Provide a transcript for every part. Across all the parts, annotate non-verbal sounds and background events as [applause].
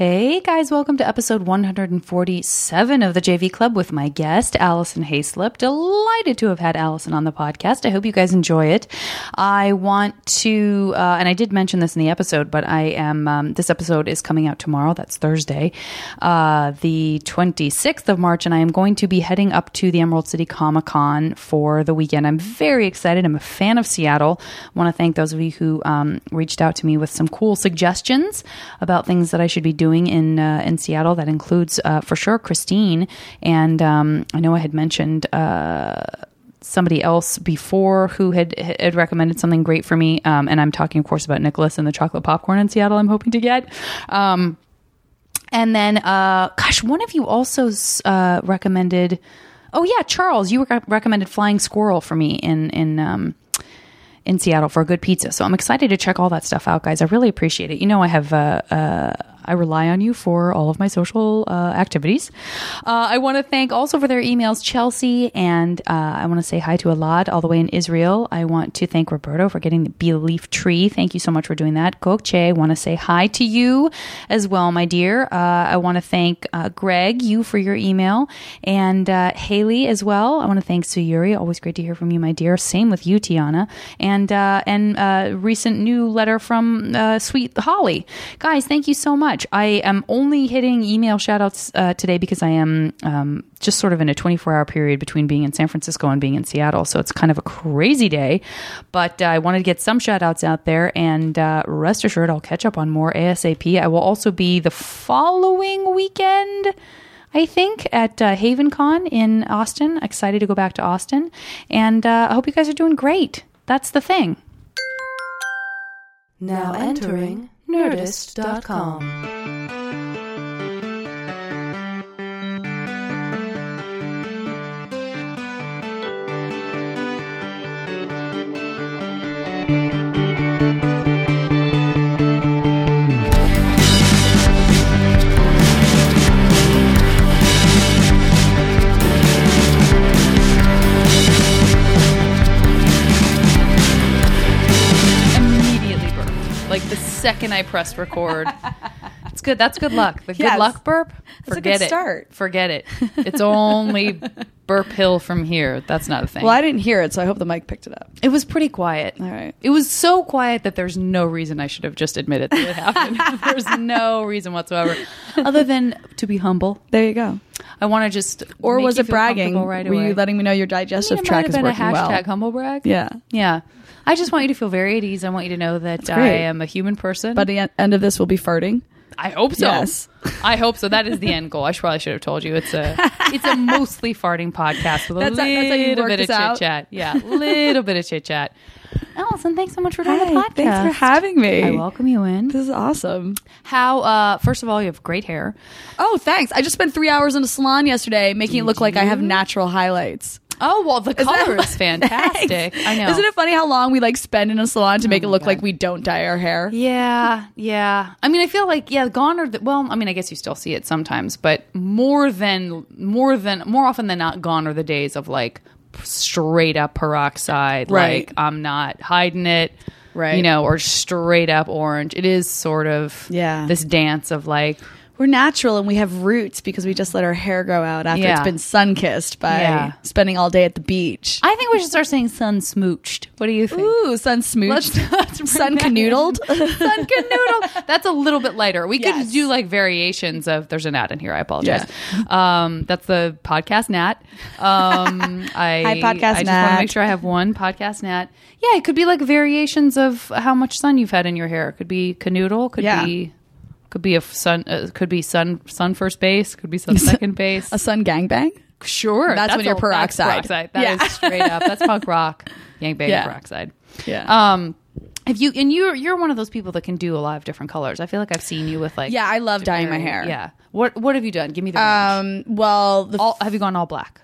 Hey guys, welcome to episode 147 of the JV Club with my guest, Alison Haislip. Delighted to have had Alison on the podcast. I hope you guys enjoy it. I want to, uh, and I did mention this in the episode, but I am, um, this episode is coming out tomorrow. That's Thursday, uh, the 26th of March, and I am going to be heading up to the Emerald City Comic Con for the weekend. I'm very excited. I'm a fan of Seattle. I want to thank those of you who um, reached out to me with some cool suggestions about things that I should be doing in uh, in Seattle. That includes uh, for sure Christine, and um, I know I had mentioned. Uh, somebody else before who had had recommended something great for me, um, and I'm talking, of course, about Nicholas and the chocolate popcorn in Seattle. I'm hoping to get. Um, and then, uh, gosh, one of you also uh, recommended. Oh yeah, Charles, you rec- recommended Flying Squirrel for me in in um, in Seattle for a good pizza. So I'm excited to check all that stuff out, guys. I really appreciate it. You know, I have uh, uh, I rely on you for all of my social uh, activities. Uh, I want to thank also for their emails, Chelsea, and uh, I want to say hi to Alad all the way in Israel. I want to thank Roberto for getting the belief tree. Thank you so much for doing that. Kokche, I want to say hi to you as well, my dear. Uh, I want to thank uh, Greg, you for your email, and uh, Haley as well. I want to thank Suyuri. Always great to hear from you, my dear. Same with you, Tiana, and and recent new letter from Sweet Holly. Guys, thank you so much much. I am only hitting email shoutouts uh, today because I am um, just sort of in a 24 hour period between being in San Francisco and being in Seattle. So it's kind of a crazy day. But uh, I wanted to get some shoutouts out there. And uh, rest assured, I'll catch up on more ASAP. I will also be the following weekend. I think, at uh, HavenCon in Austin. Excited to go back to Austin. And uh, I hope you guys are doing great. That's the thing. Now entering Nerdist.com. second I pressed record. It's good. That's good luck. The good Yes. luck burp. That's a Forget good it. start. Forget it. It's only [laughs] burp hill from here. That's not a thing. Well, I didn't hear it, so I hope the mic picked it up. It was pretty quiet. All right. It was so quiet that there's no reason I should have just admitted that it happened. [laughs] there's no reason whatsoever, other than to be humble. There you go. I want to just. Or was it bragging? Right Were away. you letting me know your I mean, digestive it tract is working a hashtag well? humble brag. Yeah. yeah. I just want you to feel very at ease. I want you to know that I am a human person. But the end of this we'll be farting. I hope so. Yes. I hope so. That is the end goal. I should, probably should have told you. It's a it's a mostly farting podcast with a That's little how bit of chit out? chat. Yeah, little bit of chit chat. Alison, thanks so much for doing the podcast. thanks for having me. I welcome you in. This is awesome. How? uh First of all, you have great hair. Oh, thanks. I just spent three hours in a salon yesterday making it look like I have natural highlights. Oh well, the that color is [laughs] fantastic. I know. Isn't it funny how long we like spend in a salon to make it oh, look God. like we don't dye our hair? Yeah, yeah. I mean, I feel like yeah, gone are the well. I mean, I guess you still see it sometimes, but more than more than more often than not, gone are the days of like straight up peroxide. Right. Like I'm not hiding it. Right. You know, or straight up orange. It is sort of Yeah. this dance of like We're natural and we have roots because we just let our hair grow out after Yeah. it's been sun kissed by Yeah. spending all day at the beach. I think we should start saying sun smooched. What do you think? Ooh, sun smooched, Let's, let's [laughs] bring sun canoodled. [laughs] sun canoodle. That's a little bit lighter. We Yes. could do like variations of. There's an ad in here. I apologize. Um, that's the podcast Nat. Um, [laughs] I Hi, Podcast I just want to make sure I have one podcast Nat. Yeah, it could be like variations of how much sun you've had in your hair. It could be canoodle. Could Yeah. be. Could be a sun. Uh, could be sun. Sun first base. Could be sun [laughs] second base. a sun gangbang. Sure, That's when you're peroxide. peroxide. That is Yeah. straight up. That's punk [laughs] rock. Yang bang Yeah. peroxide. Yeah. Um, if you and you're you're one of those people that can do a lot of different colors. I feel like I've seen you with like yeah, I love dyeing my hair. Yeah. What what have you done? Give me the range. Um. Well, the all, have you gone all black?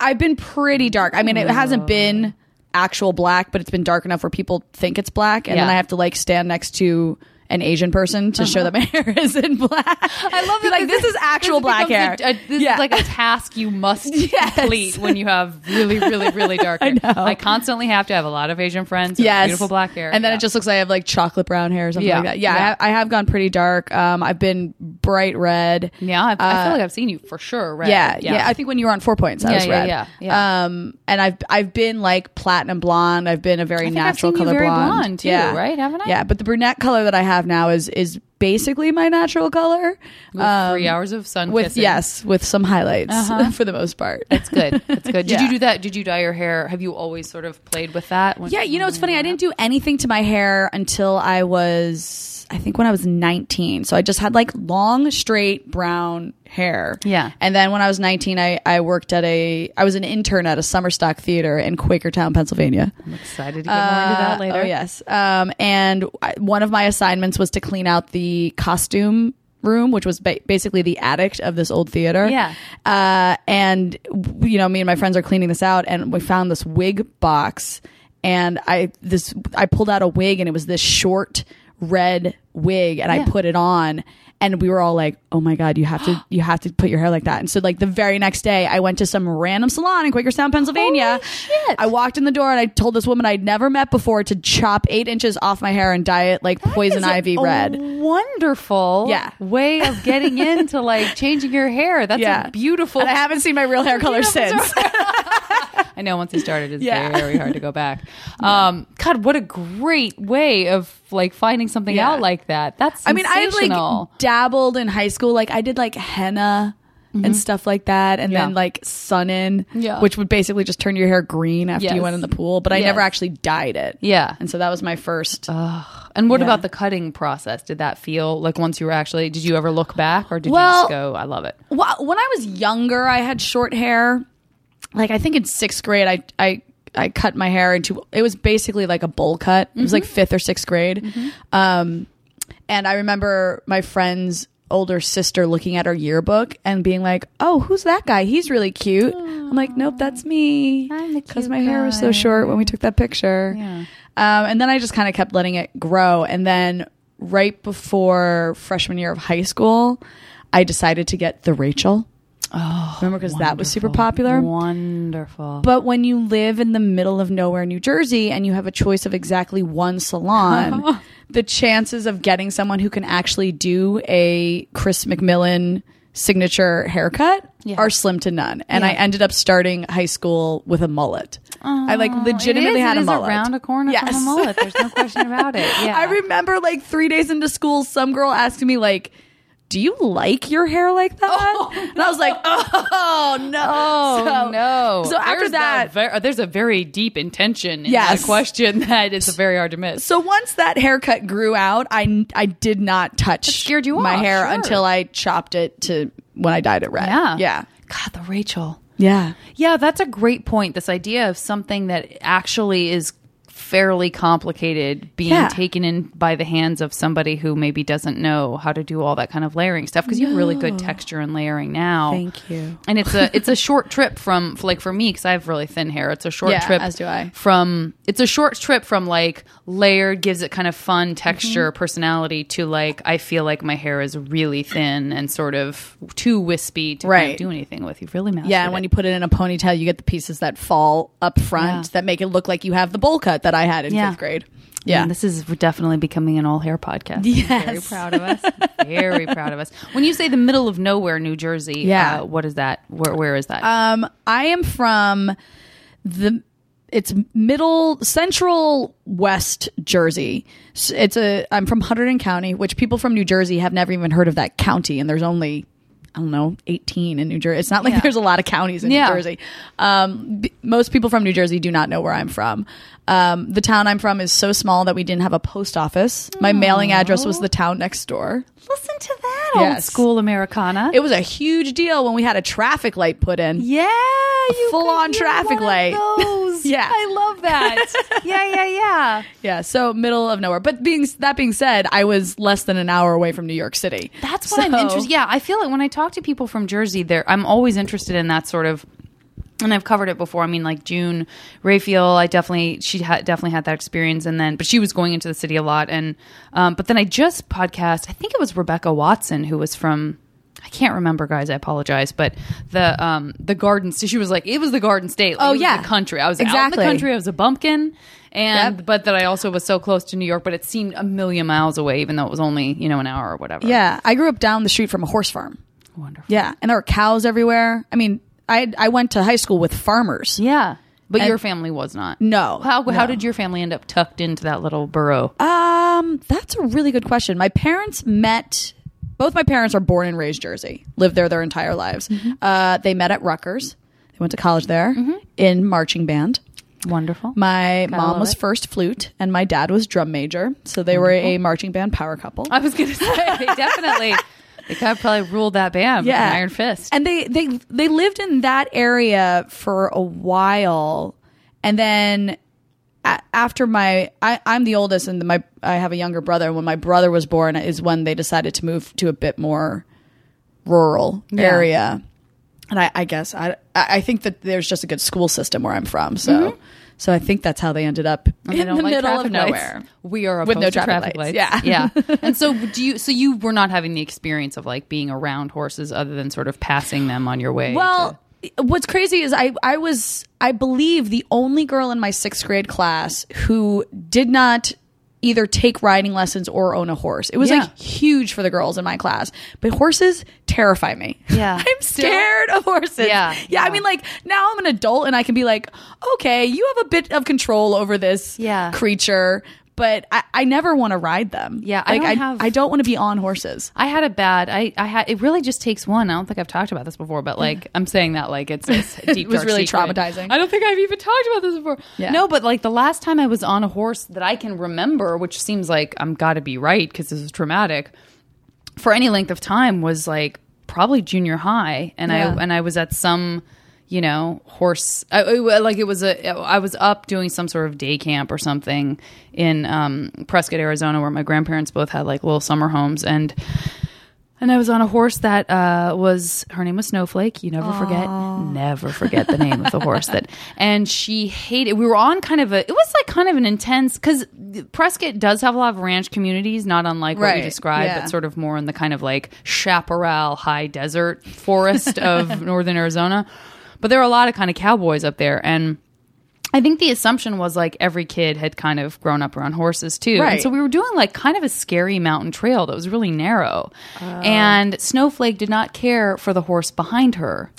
I've been pretty dark. I mean, it hasn't been actual black, but it's been dark enough where people think it's black, and then I have to like stand next to an Asian person to show that my hair [laughs] is in black. I love it. like this is actual black hair. A, a, this Yeah. is like a task you must [laughs] Yes. complete when you have really, really, really dark [laughs] hair. I know. constantly have to have a lot of Asian friends. have yes, beautiful black hair, and then Yeah. it just looks like I have like chocolate brown hair or something Yeah. like that. Yeah. I, ha- I have gone pretty dark. Um, I've been bright red. yeah. I, I feel uh, like I've seen you for sure. Red. Yeah, yeah, I think when you were on Four Points, I was red. yeah, yeah. Um, and I've I've been like platinum blonde. I've been a very natural color very blonde. blonde, too, yeah. right? Haven't I? Yeah, but the brunette color that I have now is is basically my natural color. With three hours of sun Um, With kissing. yes, with some highlights Uh-huh. [laughs] for the most part. It's good. It's good. [laughs] Did Yeah. you do that? Did you dye your hair? Have you always sort of played with that? Yeah, you know it's funny. I didn't do anything to my hair until I was, I think, when I was 19. So I just had like long, straight brown hair. Yeah. And then when I was 19, I I worked at a, I was an intern at a summer stock theater in Quakertown, Pennsylvania. I'm excited to get more into that Uh, later. Oh yes. Um, and I, one of my assignments was to clean out the costume room, which was ba- basically the attic of this old theater. Yeah. Uh, and you know, me and my friends are cleaning this out, and we found this wig box, and I this I pulled out a wig, and it was this short red wig, and Yeah. I put it on. And we were all like, "Oh my god, you have to, [gasps] you have to put your hair like that." And so, like the very next day, I went to some random salon in Quakertown, Pennsylvania. I walked in the door and I told this woman I'd never met before to chop eight inches off my hair and dye it like poison Is ivy a red. Wonderful. Yeah. Way of getting [laughs] into like changing your hair. That's Yeah. a beautiful. And I haven't seen my real hair color [laughs] since. I know once he started, it's Yeah. very hard to go [laughs] back. Um, God, what a great way of like finding something Yeah. out like that. That's I mean, I like dabbled in high school. Like I did like henna and stuff like that, and Mm-hmm. Yeah. then like sun in, Yeah. which would basically just turn your hair green after Yes. you went in the pool. But I Yes. never actually dyed it. yeah. And so that was my first. And what Yeah. about the cutting process? Did that feel like once you were actually? Did you ever look back, or did you just go? I love it. Well, when I was younger, I had short hair. Like I think in sixth grade, I I I cut my hair into. It was basically like a bowl cut. It was like fifth or sixth grade. Um, and I remember my friend's older sister looking at her yearbook and being like, "Oh, who's that guy? He's really cute." I'm like, "Nope, that's me." Because my hair was so short when we took that picture. Yeah. Um, and then I just kind of kept letting it grow. And then right before freshman year of high school, I decided to get the Rachel. Oh, Remember, because that was super popular. Wonderful. But when you live in the middle of nowhere, New Jersey, and you have a choice of exactly one salon, [laughs] the chances of getting someone who can actually do a Chris McMillan signature haircut Yeah. are slim to none. And Yeah. I ended up starting high school with a mullet. I like legitimately it is, had it a is mullet. around a corner from a mullet. There's no question about it. [laughs] Yeah. I remember like three days into school, some girl asking me like, "Do you like your hair like that?" and I was like, "Oh no, Oh So- no! So after There's that, ver- uh, there's a very deep intention in Yes. [laughs] that question that is very hard to miss. so once that haircut grew out, I I did not touch scared you my off, hair sure. until I chopped it to when I dyed it red. Yeah, yeah, God, the Rachel. yeah. Yeah, that's a great point. This idea of something that actually is fairly complicated being Yeah. taken in by the hands of somebody who maybe doesn't know how to do all that kind of layering stuff because you have really good texture and layering now. Thank you. And it's a [laughs] it's a short trip from like for me because I have really thin hair. It's a short Yeah, trip as do I. from it's a short trip from like layered gives it kind of fun texture Mm-hmm. personality to like I feel like my hair is really thin and sort of too wispy to kind of do anything with. You've really mastered Yeah, and when it. you put it in a ponytail, you get the pieces that fall up front Yeah. that make it look like you have the bowl cut that I had in Yeah. fifth grade. Yeah, Yeah, this is definitely becoming an all hair podcast. I'm [laughs] very proud of us. Very proud of us. When you say the middle of nowhere, New Jersey, Yeah. uh, what is that? Where, where is that? Um, I am from the it's middle central west Jersey. It's a I'm from Hunterdon County, which people from New Jersey have never even heard of that county, and there's only I don't know 18 in New Jersey. It's not like Yeah. there's a lot of counties in Yeah. New Jersey. Um, b- most people from New Jersey do not know where I'm from. Um, the town I'm from is so small that we didn't have a post office. My mailing address was the town next door. Listen to that old school Americana. It was a huge deal when we had a traffic light put in. yeah, you full-on traffic light. [laughs] those. Yeah. I love that. yeah, yeah, yeah. [laughs] Yeah, so middle of nowhere. But being that being said, I was less than an hour away from New York City. That's what I'm interested. Yeah, I feel like when I talk to people from Jersey, there I'm always interested in that sort of and I've covered it before. I mean, like June Raphael, I definitely she had definitely had that experience, and then but she was going into the city a lot, and um, but then I just podcast. I think it was Rebecca Watson who was from. I can't remember, guys. I apologize, but the um the Garden State. She was like, it was the Garden State. Like, Oh, yeah. the country. I was Exactly. the country. I was a bumpkin, and Yep. but that I also was so close to New York, but it seemed a million miles away, even though it was only you know an hour or whatever. Yeah, I grew up down the street from a horse farm. wonderful. Yeah, and there were cows everywhere. I mean, I I went to high school with farmers. Yeah, but And- your family was not. No, How how no. did your family end up tucked into that little borough? Um, that's a really good question. My parents met. Both my parents are born and raised Jersey. Lived there their entire lives. Mm-hmm. Uh, they met at Rutgers. They went to college there in marching band. Wonderful. My mom was it. first flute, and my dad was drum major. So they were a marching band power couple. I was going to say they [laughs] definitely they kind of probably ruled that band Yeah. an iron fist. and they they they lived in that area for a while and then a- after my I, i'm the oldest and my i have a younger brother and when my brother was born is when they decided to move to a bit more rural Yeah. area and I, I guess I, I I think that there's just a good school system where i'm from so mm-hmm. So i think that's how they ended up Mm-hmm. In the like middle of lights. nowhere We are With no traffic traffic lights. lights. Yeah. yeah. [laughs] And so, do you? So you were not having the experience of like being around horses, other than sort of passing them on your way. Well, to- what's crazy is I I was I believe the only girl in my sixth grade class who did not either take riding lessons or own a horse. It was Yeah. like huge for the girls in my class. But horses terrify me. [laughs] Yeah. I'm scared of horses. Yeah, yeah. I mean, like now I'm an adult and I can be like, okay, you have a bit of control over this Yeah. creature. But I, I never want to ride them. Yeah, I don't I, have- I don't want to be on horses. I had a bad. I I had. It really just takes one. I don't think I've talked about this before, but like I'm saying that like it's [laughs] this deep. was really secret. traumatizing. I don't think I've even talked about this before. Yeah. No, but like the last time I was on a horse that I can remember, which seems like I'm got to be right because this is traumatic for any length of time, was like probably junior high, and Yeah. I and I was at some. You know, horse. I, I- like it was a. I was up doing some sort of day camp or something in um, Prescott, Arizona, where my grandparents both had like little summer homes, and and I was on a horse that uh, was her name was Snowflake. You never forget, never forget the [laughs] name of the horse that. And she hated. We were on kind of a. It was like kind of an intense because Prescott does have a lot of ranch communities, not unlike what you described, yeah. but sort of more in the kind of like chaparral high desert forest of [laughs] northern Arizona. But there are a lot of kind of cowboys up there, and I think the assumption was like every kid had kind of grown up around horses too. And so we were doing like kind of a scary mountain trail that was really narrow. Oh. And Snowflake did not care for the horse behind her.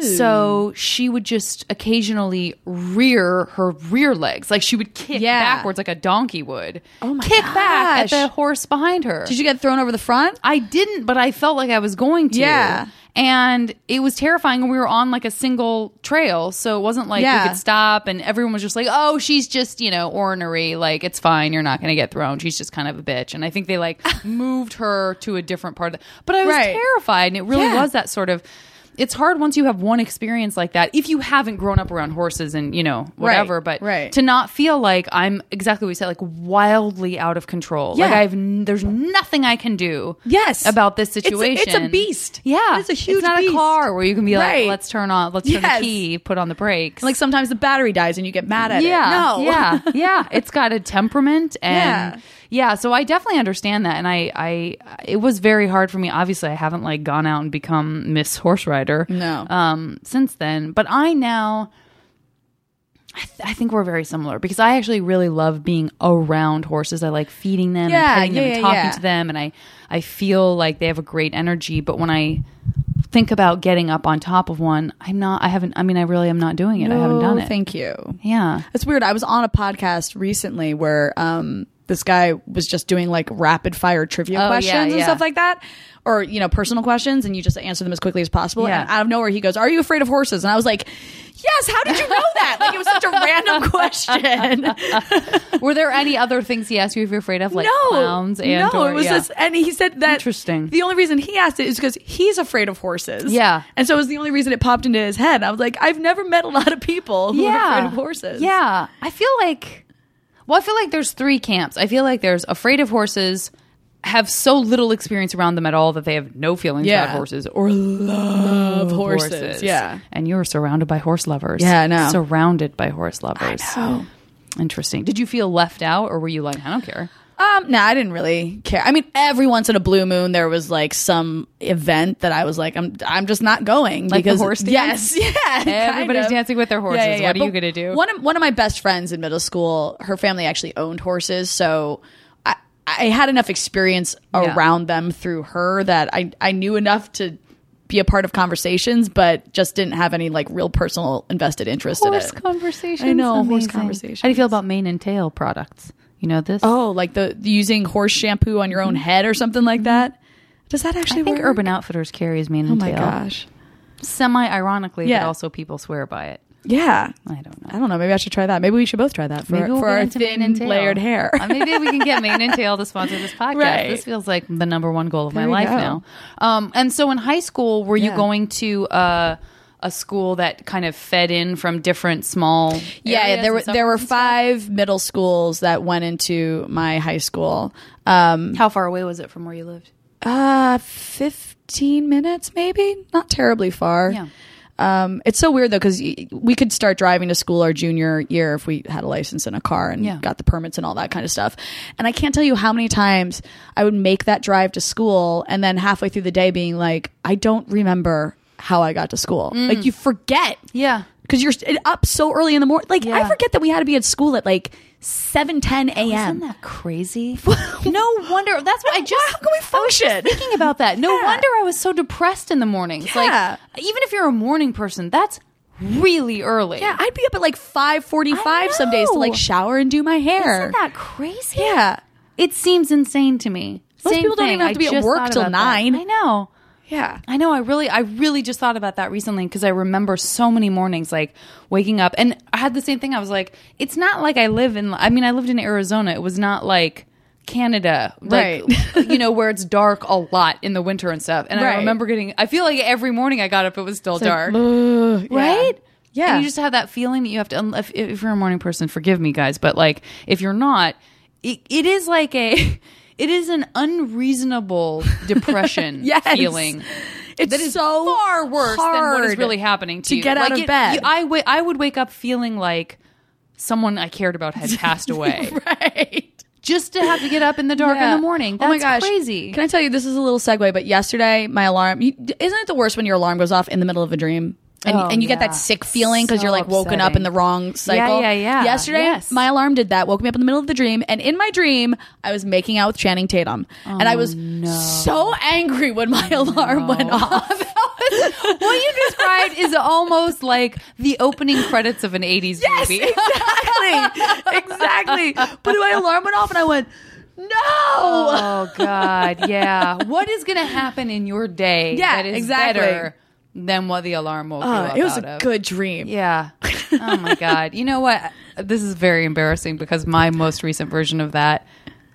So she would just occasionally rear her rear legs. Like she would kick Yeah. backwards like a donkey would. Oh my kick back at the horse behind her. Did you get thrown over the front? I didn't, but I felt like I was going to. Yeah. And it was terrifying. And we were on like a single trail. So it wasn't like Yeah. we could stop and everyone was just like, oh, she's just, you know, ornery. Like, it's fine. You're not going to get thrown. She's just kind of a bitch. And I think they like [laughs] moved her to a different part of the. But I was Right. terrified. And it really Yeah. was that sort of. It's hard once you have one experience like that, if you haven't grown up around horses and, you know, whatever, but right. to not feel like I'm exactly what we said, like wildly out of control. Like Yeah. I've, n- there's nothing I can do Yes. about this It's a- situation. it's a beast. Yeah, It's a huge It's not beast. a car where you can be Right. like, let's turn on, let's turn the key, put on the brakes. Like sometimes the battery dies and you get mad at yeah, it. No. yeah, yeah. [laughs] It's got a temperament, and Yeah. Yeah. So I definitely understand that, and I, I, it was very hard for me. Obviously, I haven't like gone out and become Miss Horse Rider, No. um, since then. But I now. I, th- I think we're very similar because I actually really love being around horses. I like feeding them Yeah, and petting them yeah, and yeah, talking yeah. to them, and I I feel like they have a great energy. But when I think about getting up on top of one, I'm not. I haven't. I mean, I really am not doing it. I haven't done it. Thank you. yeah. It's weird. I was on a podcast recently where um, this guy was just doing like rapid fire trivia Oh, yeah, questions and yeah. stuff like that. Or, you know, personal questions and you just answer them as quickly as possible. Yeah. And out of nowhere he goes, Are you afraid of horses? And I was like, Yes, how did you know that? Like it was such a random [laughs] question. [laughs] Were there any other things he asked you if you're afraid of, like no. clowns? And no, or- it was yeah. just and he said that Interesting. The only reason he asked it is because he's afraid of horses. Yeah. And so it was the only reason it popped into his head. I was like, I've never met a lot of people who are afraid of horses. Yeah, I feel like. Well, I feel like there's three camps. I feel like there's afraid of horses, have so little experience around them at all that they have no feelings Yeah. about horses or love horses. yeah. And you're surrounded by horse lovers. Yeah, I know. Surrounded by horse lovers. Interesting. Did you feel left out or were you like, I don't care? Um, no, I didn't really care. I mean, every once in a blue moon, there was like some event that I was like, I'm, I'm just not going Like the because horse [laughs] Yes, dance? yeah. [laughs] kind Everybody's of. dancing with their horses. What are you gonna do? One of one of my best friends in middle school, her family actually owned horses, so I I had enough experience Yeah. around them through her that I I knew enough to be a part of conversations, but just didn't have any like real personal invested interest Horse in it. Horse conversations. I know, horse Amazing. conversations. How do you feel about mane and tail products? You know this? Oh, like the using horse shampoo on your own head or something like that. Does that actually I think work? Urban Outfitters carries mane Oh and my tail. gosh. Semi ironically, Yeah. but also people swear by it. Yeah. I don't know. I don't know. Maybe I should try that. Maybe we should both try that for, we'll for our thin and tail. layered hair. Uh, maybe we can get Mane and Tail to sponsor this [laughs] podcast. Right. This feels like the number one goal of There my life go. now. Um, and so in high school, were you going to uh, a school that kind of fed in from different small? yeah, there were there were suburbs and stuff? five middle schools that went into my high school. Um, How far away was it from where you lived? uh, fifteen minutes, maybe not terribly far. Yeah. Um, it's so weird though because we could start driving to school our junior year if we had a license in a car and Yeah. got the permits and all that kind of stuff. And I can't tell you how many times I would make that drive to school and then halfway through the day being like, I don't remember how I got to school. Like mm. you forget. Yeah. because you're up so early in the morning. Like I forget that we had to be at school at like seven ten Isn't a.m. that crazy? [laughs] no wonder. That's what I just. How can we function? I was thinking about that. No [laughs] Yeah. wonder I was so depressed in the mornings. Yeah. Like, even if you're a morning person, that's really early. Yeah, I'd be up at like five forty-five I some days to like shower and do my hair. Isn't that crazy? yeah, It seems insane to me. Most Same people don't even have to I be at work till about that. nine. I know. Yeah. I know. I really, I really just thought about that recently because I remember so many mornings like waking up, and I had the same thing. I was like, it's not like I live in. I mean, I lived in Arizona. It was not like Canada, like, [laughs] you know, where it's dark a lot in the winter and stuff. And I remember getting. I feel like every morning I got up, it was still dark, Ugh, right? Yeah. And you just have that feeling that you have to. If, if you're a morning person, forgive me, guys, but like if you're not, it, it is like a. [laughs] It is an unreasonable [laughs] depression [laughs] Yes. feeling It's that is so far worse than what is really happening to, to you. get out Like, of it- bed. you- I I would wake up feeling like someone I cared about had [laughs] passed away, right. just to have to get up in the dark in the morning. That's oh my gosh. crazy. Can I tell you, this is a little segue, but yesterday my alarm, you, isn't it the worst when your alarm goes off in the middle of a dream? And, Oh, and you get that sick feeling because So you're like woken up in the wrong cycle. yeah, yeah. yeah. Yesterday, Yes. my alarm did that, woke me up in the middle of the dream. And in my dream, I was making out with Channing Tatum. and I oh, was so angry when my alarm went off. [laughs] [laughs] what you described is almost like the opening credits of an 80s yes, movie. [laughs] exactly. exactly. But my alarm went off and I went, no. Oh God, yeah. What is going to happen in your day Yeah, that is exactly. better than what the alarm woke Uh, up it was a of? good dream. Yeah. Oh my [laughs] God. You know what? This is very embarrassing because my most recent version of that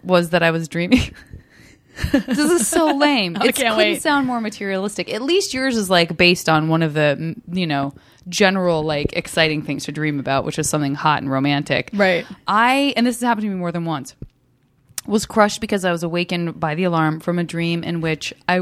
was that I was dreaming. [laughs] this is so lame. [laughs] It couldn't wait. sound more materialistic. At least yours is like based on one of the, you know, general like exciting things to dream about, which is something hot and romantic. Right. I, and this has happened to me more than once, was crushed because I was awakened by the alarm from a dream in which I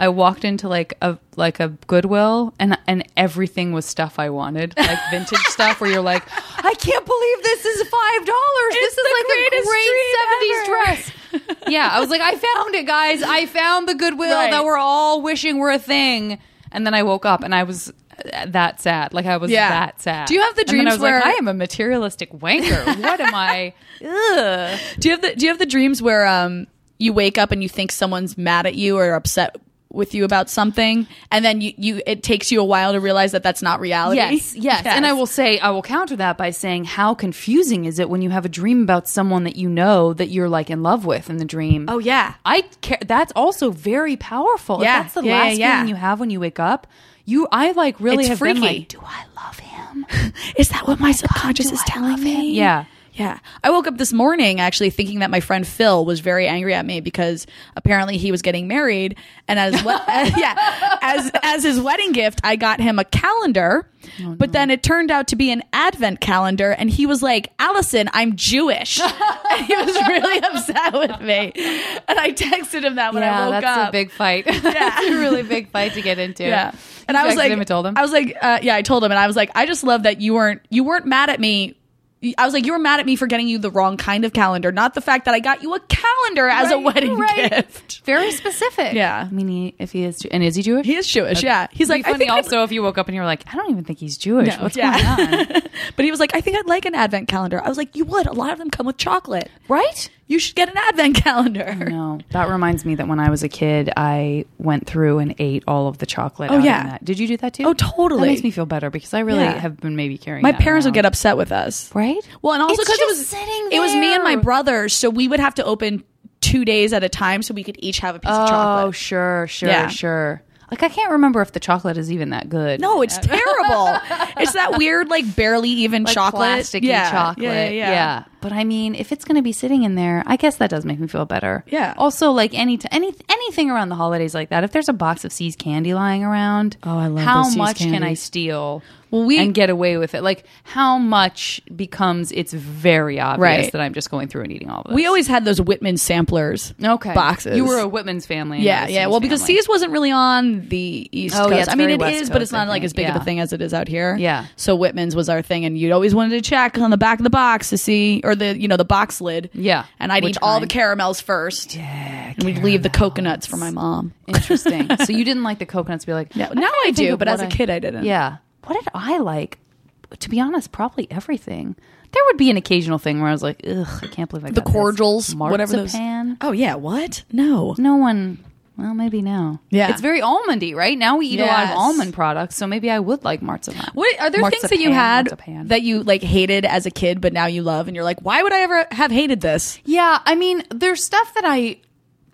I walked into like a like a Goodwill and and everything was stuff I wanted, like [laughs] vintage stuff where you're like, I can't believe this is five dollars. This is like a great seventies dress. yeah, I was like, I found it, guys. I found the Goodwill Right. that we're all wishing were a thing. And then I woke up and I was uh, that sad. Like I was Yeah. that sad. Do you have the And then I dreams was like, where- I am a materialistic wanker. What am I? [laughs] Ugh. Do you have the Do you have the dreams where um you wake up and you think someone's mad at you or upset with you about something, and then you you it takes you a while to realize that that's not reality? Yes, [laughs] yes, And I will say, I will counter that by saying, how confusing is it when you have a dream about someone that you know that you're like in love with in the dream? Oh yeah. I care. That's also very powerful. Yeah, if that's the yeah, last yeah, feeling you have when you wake up. You, I like really It's have been like, do I love him? [laughs] Is that what my Oh subconscious do is telling me? Yeah. Yeah. I woke up this morning actually thinking that my friend Phil was very angry at me because apparently he was getting married and as we- [laughs] [laughs] yeah, as as his wedding gift I got him a calendar. But then it turned out to be an advent calendar and he was like, "Alison, I'm Jewish." [laughs] and he was really upset with me. And I texted him that when I yeah, woke that's up. a big fight. that's a really big fight to get into. Yeah. And You I was like, and told him. I was like, uh, yeah, I told him, and I was like, I just love that you weren't you weren't mad at me. I was like, you were mad at me for getting you the wrong kind of calendar, not the fact that I got you a calendar as a wedding right. gift. [laughs] very specific. Yeah. I mean, he, if he is, and is he Jewish? He is Jewish, yeah. He's It'd like, be I funny think I'd- also if you woke up and you were like, I don't even think he's Jewish. No, What's yeah. going on? [laughs] but he was like, I think I'd like an advent calendar. I was like, you would. A lot of them come with chocolate. right? You should get an advent [laughs] calendar. No, that reminds me that when I was a kid, I went through and ate all of the chocolate. Oh, yeah. that. Did you do that too? Oh, totally. That makes me feel better because I really Yeah. have been maybe carrying. My parents would get upset with us. right. Well, and also because it was sitting it was me and my there. brothers, so we would have to open two days at a time, so we could each have a piece of chocolate. Oh, sure, sure, Yeah. sure. Like I can't remember if the chocolate is even that good. No, it's terrible. it's that weird, like barely even like chocolate, plasticky yeah. chocolate. Yeah, yeah, yeah. But I mean, if it's going to be sitting in there, I guess that does make me feel better. Yeah. Also, like any t- any anything around the holidays like that, if there's a box of See's candy lying around, Oh, I love how much can I steal? Well, we- and get away with it. Like how much becomes it's very obvious Right. that I'm just going through and eating all of this. We always had those Whitman samplers. okay boxes. You were a Whitman's family. Yeah, yeah. Well, because family. See's wasn't really on the East Oh, Coast. yeah, I mean, it West is, but it's not like as big of a thing as it is out here. Yeah. So Whitman's was our thing, and you'd always wanted to check on the back of the box to see, or the you know the box lid. Yeah. And I'd Which eat all the caramels first. Yeah. And we'd leave the coconuts for my mom. Interesting. so you [laughs] didn't like the coconuts? Be like, Yeah. Now I do, but as a kid I didn't. Yeah. What did I like? To be honest, probably everything. There would be an occasional thing where I was like, ugh, I can't believe I The got this. cordials, whatever those. Marzipan. Oh yeah. What? No. No one. Well, maybe now. Yeah. it's very almondy, right? Now we eat a lot of almond products, so maybe I would like marzipan. What are there things that you Marzipan, had marzipan. that you like hated as a kid, but now you love, and you're like, why would I ever have hated this? Yeah, I mean, there's stuff that I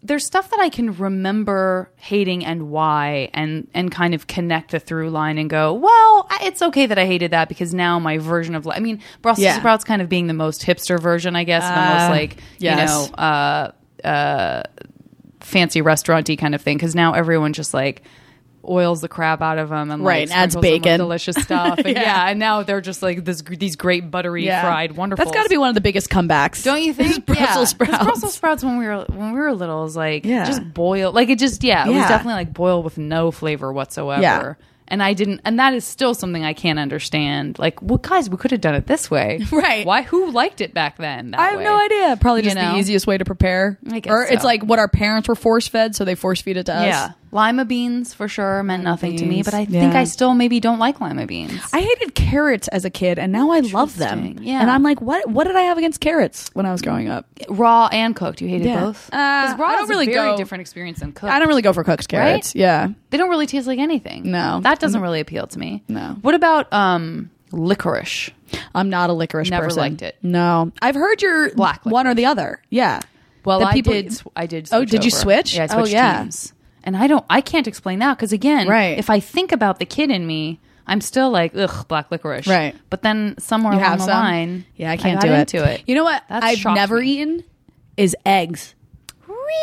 there's stuff that I can remember hating and why, and and kind of connect the through line and go, well, it's okay that I hated that because now my version of I mean, Brussels Yeah. sprouts kind of being the most hipster version, I guess, the Uh, most like yes. you know, uh, uh, fancy restauranty kind of thing because now everyone just like. Oils the crap out of them and like, Right, and adds sprinkles them with bacon. delicious [laughs] stuff. And Yeah. yeah. and now they're just like this these great buttery fried wonderful. That's got to be one of the biggest comebacks. Don't you [laughs] think? Brussels Yeah. sprouts. Brussels sprouts when we were when we were little was like Yeah. just boil like it just yeah, it was definitely like boil with no flavor whatsoever. Yeah. And I didn't and that is still something I can't understand. Like, well guys, we could have done it this way. [laughs] Right. Why who liked it back then? that I have way? no idea. Probably You just know? the easiest way to prepare. I guess or it's like what our parents were force fed, so they force feed it to us. Yeah. Lima beans for sure meant nothing to me, but I think I still maybe don't like lima beans. I hated carrots as a kid, and now I love them. Yeah. And I'm like, what? What did I have against carrots when I was growing up? raw and cooked. You hated Yeah. both? Uh, raw I don't is really a very go- different experience than cooked. I don't really go for cooked carrots. Yeah. They don't really taste like anything. No. That doesn't really appeal to me. No. What about um licorice? I'm not a licorice person. Never person. liked it. No, I've heard you're Black one or the other. Yeah. Well, That I people- did. I did. Oh, did you switch? Yeah, I Oh, switched yeah. teams. And I don't. I can't explain that because again, Right. if I think about the kid in me, I'm still like ugh, black licorice. Right. But then somewhere You along the some? line, Yeah, I can't got do it. into it. You know what? That I've never me. eaten is eggs.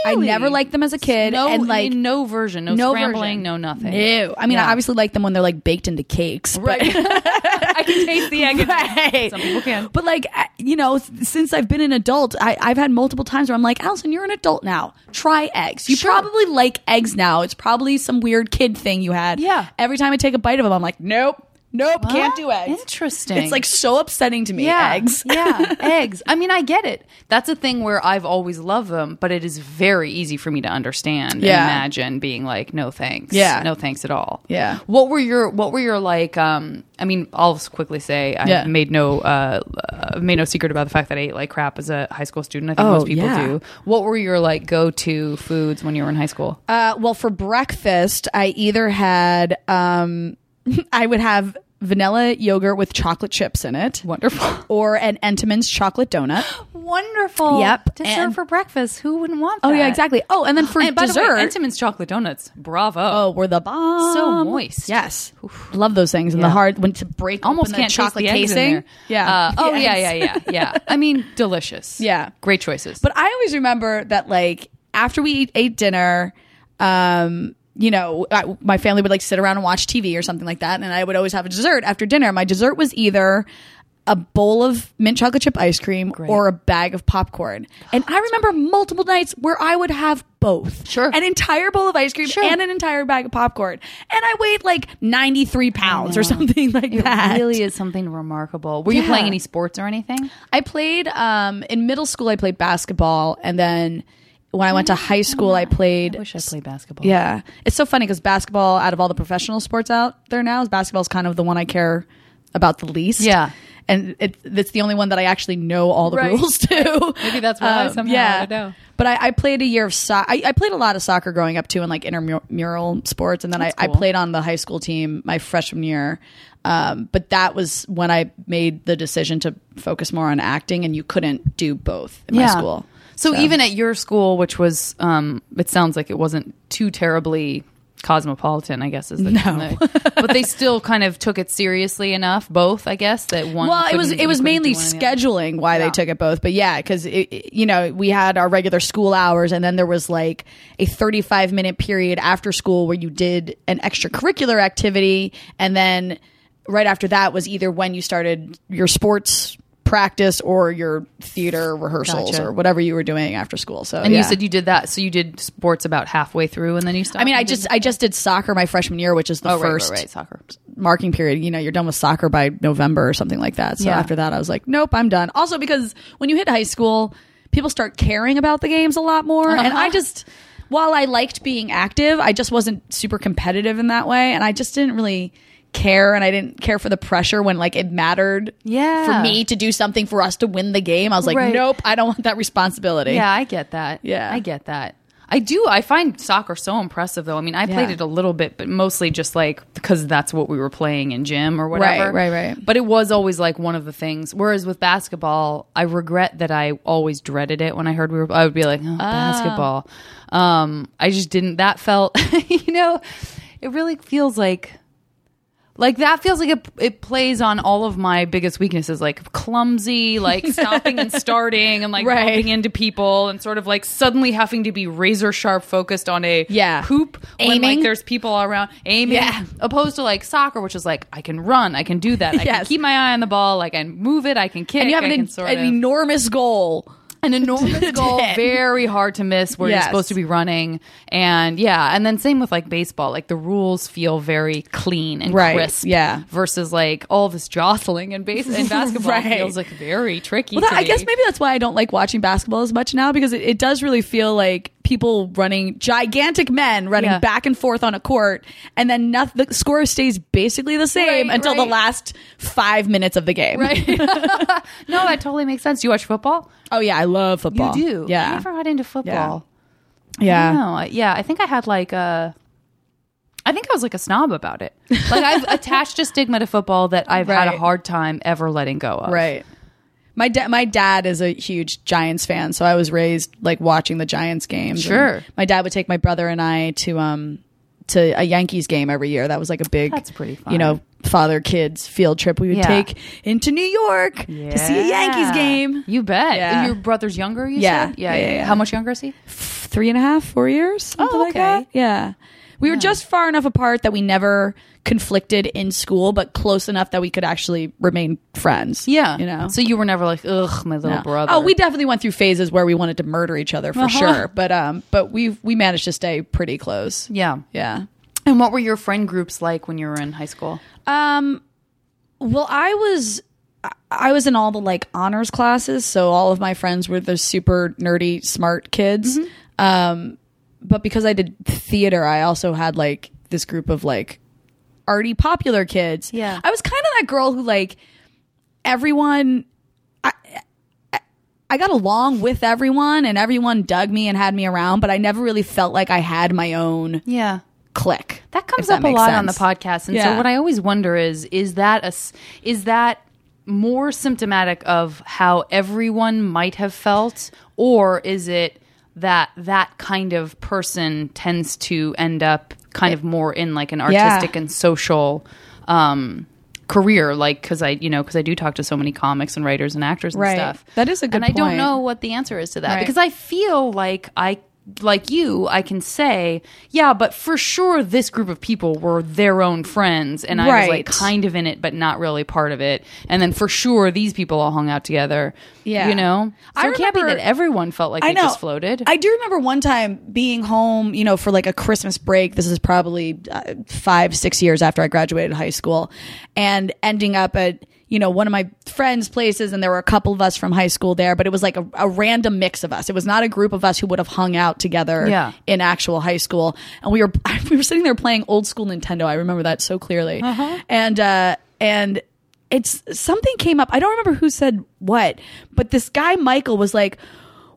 I never liked them as a kid, No, and like no version, no, no scrambling, version. no nothing. No, I mean, Yeah. I obviously like them when they're like baked into cakes, but- [laughs] I can taste the egg. in there. Right. Some people can. But like, I- you know, s- since I've been an adult, I, I've had multiple times where I'm like, Alison, you're an adult now. Try eggs. You Sure. probably like eggs now. It's probably some weird kid thing you had. Yeah. Every time I take a bite of them, I'm like, nope, nope, can't do eggs. Interesting. It's like so upsetting to me. yeah, Eggs. yeah, [laughs] eggs. I mean, I get it. That's a thing where I've always loved them, but it is very easy for me to understand and Yeah. imagine being like, no thanks. Yeah. no thanks at all. Yeah. What were your What were your like? Um, I mean, I'll just quickly say I Yeah. made no uh, uh, made no secret about the fact that I ate like crap as a high school student. I think Oh, most people yeah. do. What were your like go to foods when you were in high school? Uh, well, for breakfast, I either had, um, [laughs] I would have vanilla yogurt with chocolate chips in it, Wonderful. [laughs] or an Entenmann's chocolate donut. Wonderful. Yep. To And- for breakfast. Who wouldn't want that? Oh yeah, exactly. Oh, and then for [gasps] And dessert, the way, Entenmann's chocolate donuts. Bravo. oh, we're the bomb. So moist. Yes, love those things. And the Yeah. hard when to break Almost can't the chocolate the casing. Yeah. Uh, [laughs] oh yeah, yeah, yeah, yeah. I mean, delicious. Yeah. Great choices. But I always remember that, like, after we ate dinner, um, you know, I, my family would like sit around and watch TV or something like that, and I would always have a dessert after dinner. My dessert was either a bowl of mint chocolate chip ice cream or a bag of popcorn. And I remember multiple nights where I would have both. Sure. An entire bowl of ice cream Sure. and an entire bag of popcorn. And I weighed like 93 pounds or something like it that. really is something remarkable. Were you playing any sports or anything? I played um, in middle school. I played basketball, and then when I went to high school, I played. I wish I played basketball. Yeah, it's so funny because basketball, out of all the professional sports out there now, is basketball is kind of the one I care about the least. Yeah. and it, it's the only one that I actually know all the Right. rules to. Maybe that's why somehow I don't know. But I, I played a year of soccer. I, I played a lot of soccer growing up too, in like intramural sports, and then I, That's I played on the high school team my freshman year. Um, but that was when I made the decision to focus more on acting, and you couldn't do both in my school. So, even at your school, which was, um, it sounds like it wasn't too terribly cosmopolitan, I guess is the No. but they still kind of took it seriously enough. Both, I guess, that one. well, it was it was mainly do one or the other. scheduling why Yeah. they took it both. But yeah, because you know we had our regular school hours, and then there was like a thirty five minute period after school where you did an extracurricular activity, and then right after that was either when you started your sports practice or your theater rehearsals Gotcha. or whatever you were doing after school. So And yeah. you said you did that, so you did sports about halfway through, and then you stopped. I mean, I just I just did soccer my freshman year, which is the oh, right, right, first right, soccer. marking period. You know, you're done with soccer by November or something like that. So Yeah. after that, I was like, nope, I'm done. Also, because when you hit high school, people start caring about the games a lot more. And I uh-huh. just, while I liked being active, I just wasn't super competitive in that way. And I just didn't really care and I didn't care for the pressure when like it mattered Yeah. for me to do something for us to win the game. I was like, Right. nope, I don't want that responsibility. Yeah, I get that. Yeah. I get that. I do. I find soccer so impressive, though. I mean, I played it a little bit, but mostly just like because that's what we were playing in gym or whatever. Right, right, right. But it was always like one of the things. Whereas with basketball, I regret that I always dreaded it when I heard we were. I would be like, oh, basketball. Um, I just didn't. That felt, [laughs] you know, it really feels like like that feels like it, it plays on all of my biggest weaknesses like clumsy like [laughs] stopping and starting and like Right. bumping into people and sort of like suddenly having to be razor sharp focused on a Yeah. hoop when like Aiming. there's people all around aiming Yeah. opposed to like soccer which is like i can run i can do that i can keep my eye on the ball like i can move it i can kick And you have I an, can sort an of- enormous goal. [laughs] an enormous [laughs] goal, very hard to miss where Yes. you're supposed to be running. And yeah, and then same with like baseball. Like the rules feel very clean and Right, crisp. yeah. Versus like all this jostling and base and [laughs] basketball Right. feels like very tricky. Well, that, I guess maybe that's why I don't like watching basketball as much now because it, it does really feel like people running gigantic men running Yeah. back and forth on a court, and then noth- the score stays basically the same Right, until the last five minutes of the game. Right. [laughs] [laughs] no, that totally makes sense. Do you watch football? Oh yeah, I love football. You do. yeah I Yeah. never got into football. Yeah. No, yeah, I think I had like a. I think I was like a snob about it. Like I've [laughs] attached a stigma to football that I've had a hard time ever letting go of. Right. My dad, my dad is a huge Giants fan, so I was raised like watching the Giants games. Sure. And my dad would take my brother and I to um to a Yankees game every year. That was like a big, That's pretty fun. you know, father kids field trip we would Yeah. take into New York to see a Yankees game. You bet. Yeah. Your brother's younger, you Yeah. said? Yeah, Yeah, yeah, yeah, yeah. yeah. How much younger is he? Three and a half, four years, Oh, like okay. that. Yeah. We were just far enough apart that we never conflicted in school, but close enough that we could actually remain friends. Yeah. You know? So you were never like, ugh, my little No. brother. Oh, we definitely went through phases where we wanted to murder each other for Uh-huh. sure. But um, but we we managed to stay pretty close. Yeah. Yeah. And what were your friend groups like when you were in high school? Um, well, I was I- I was in all the like honors classes, so all of my friends were the super nerdy, smart kids. Mm-hmm. Um, but because I did theater, I also had like this group of like arty, popular kids. Yeah. I was kind of that girl who like everyone. I, I- I got along with everyone, and everyone dug me and had me around, but I never really felt like I had my own Yeah. click. That comes if that up a lot on the podcast, and Yeah. so what I always wonder is is that a is that more symptomatic of how everyone might have felt, or is it that that kind of person tends to end up kind of more in like an Yeah. artistic and social um, career? Like because I you know because I do talk to so many comics and writers and actors and Right. stuff. That is a good and I don't know what the answer is to that Right. because I feel like I like you I can say yeah but for sure this group of people were their own friends and I was like kind of in it but not really part of it and then for sure these people all hung out together Yeah. you know so I it can't be remember- that everyone felt like I they know. just floated I do remember one time being home, you know, for like a Christmas break. This is probably uh, five, six years after I graduated high school, and ending up at you know one of my friends' places, and there were a couple of us from high school there, but it was like a, a random mix of us. It was not a group of us who would have hung out together Yeah. in actual high school, and we were [laughs] we were sitting there playing old school Nintendo. I remember that so clearly, and uh, and it's something came up. I don't remember who said what, but this guy Michael was like,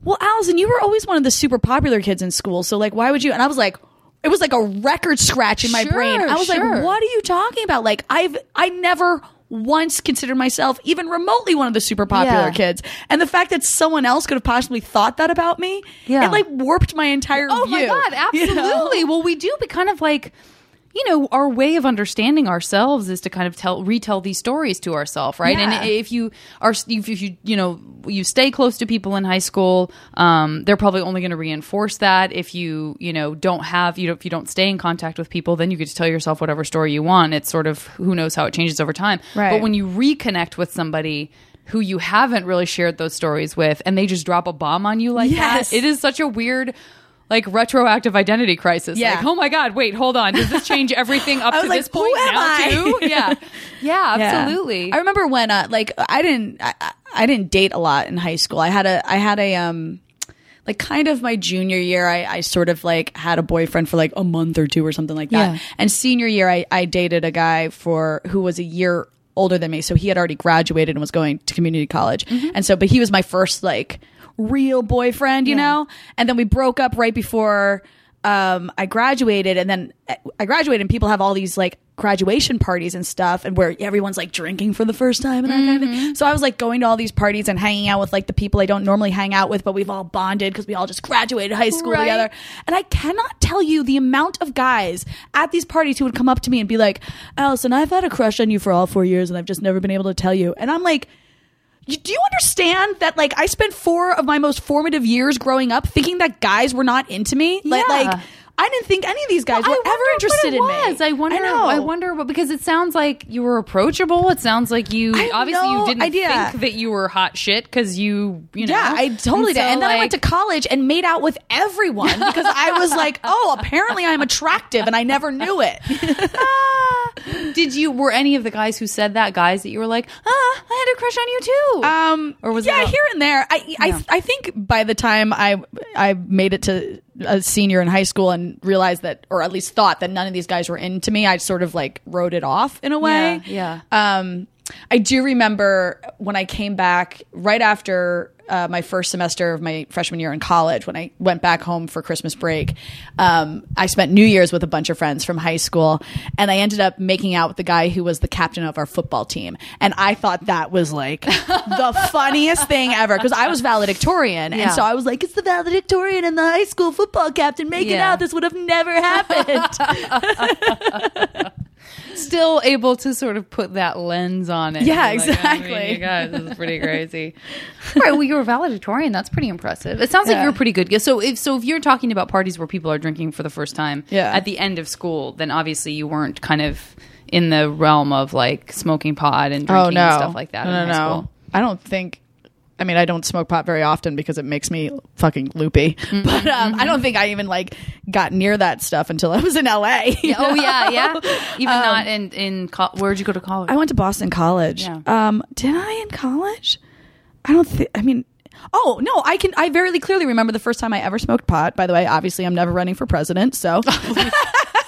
"Well, Alison, you were always one of the super popular kids in school, so like, why would you?" And I was like. It was like a record scratch in my Sure, brain. I was sure. like, "What are you talking about?" Like, I've I never once considered myself even remotely one of the super popular Yeah. kids, and the fact that someone else could have possibly thought that about me, Yeah. it like warped my entire oh view. Oh view. my god, [laughs] you know? absolutely. Well, we do be kind of like you know, our way of understanding ourselves is to kind of tell retell these stories to ourselves, right? Yeah. And if you are if you you know, you stay close to people in high school, um, they're probably only going to reinforce that. If you, you know, don't have you know, if you don't stay in contact with people, then you get to tell yourself whatever story you want. It's sort of who knows how it changes over time. Right. But when you reconnect with somebody who you haven't really shared those stories with and they just drop a bomb on you like Yes. that, it is such a weird like retroactive identity crisis. Yeah. Like, oh my God, wait, hold on. Does this change everything [laughs] up to like, this point who am now I? too? [laughs] Yeah. Yeah, Yeah. absolutely. I remember when uh, like I didn't I, I- I didn't date a lot in high school. I had a I had a um like kind of my junior year I, I sort of like had a boyfriend for like a month or two or something like that. Yeah. And senior year I, I dated a guy for who was a year older than me. So he had already graduated and was going to community college. Mm-hmm. And so but he was my first like real boyfriend, you know? And then we broke up right before um, I graduated, and then uh, I graduated, and people have all these like graduation parties and stuff, and where everyone's like drinking for the first time and that kind of thing. So I was like going to all these parties and hanging out with like the people I don't normally hang out with, but we've all bonded because we all just graduated high school Right. together. And I cannot tell you the amount of guys at these parties who would come up to me and be like, "Alison, I've had a crush on you for all four years, and I've just never been able to tell you." And I'm like. You- Do you understand that like I spent four of my most formative years growing up thinking that guys were not into me? Like, Yeah. like I didn't think any of these guys I were ever interested what in was. me. I wonder. know. I, wonder, but because it sounds like you were approachable. It sounds like you I obviously no you didn't idea. think that you were hot shit because you, you know. Yeah, I totally And did. so, And then I went to college and made out with everyone because I was like, oh, apparently I'm attractive, and I never knew it. [laughs] [laughs] Did you? Were any of the guys who said that guys that you were like, ah, I had a crush on you too? Um, Or was yeah, it a- here and there. I, Yeah. I, I think by the time I, I made it to a senior in high school and realized that, or at least thought that none of these guys were into me, I sort of like wrote it off in a way. Yeah, Um, I do remember when I came back right after uh, my first semester of my freshman year in college, when I went back home for Christmas break, um, I spent New Year's with a bunch of friends from high school, and I ended up making out with the guy who was the captain of our football team, and I thought that was like the [laughs] funniest thing ever because I was valedictorian, Yeah. and so I was like, "It's the valedictorian and the high school football captain making Yeah. out. This would have never happened." [laughs] still able to sort of put that lens on it. Yeah, like, oh, I mean, exactly. you guys, this is pretty crazy. [laughs] [laughs] Right, well, you were valedictorian. That's pretty impressive. It sounds like you're pretty good. So if so, if you're talking about parties where people are drinking for the first time, Yeah. at the end of school, then obviously you weren't kind of in the realm of like smoking pot and oh, drinking and stuff like that. Oh, No, in no, high no. school. I don't think. I mean, I don't smoke pot very often because it makes me fucking loopy. [laughs] Mm-hmm, But um, I don't think I even like got near that stuff until I was in LA. [laughs] Yeah, oh yeah, yeah. Even not in in co- where'd you go to college? I went to Boston College. Yeah. Um, did I in college? I don't think. I mean, oh no, I can. I very clearly remember the first time I ever smoked pot. By the way, obviously, I'm never running for president, so [laughs]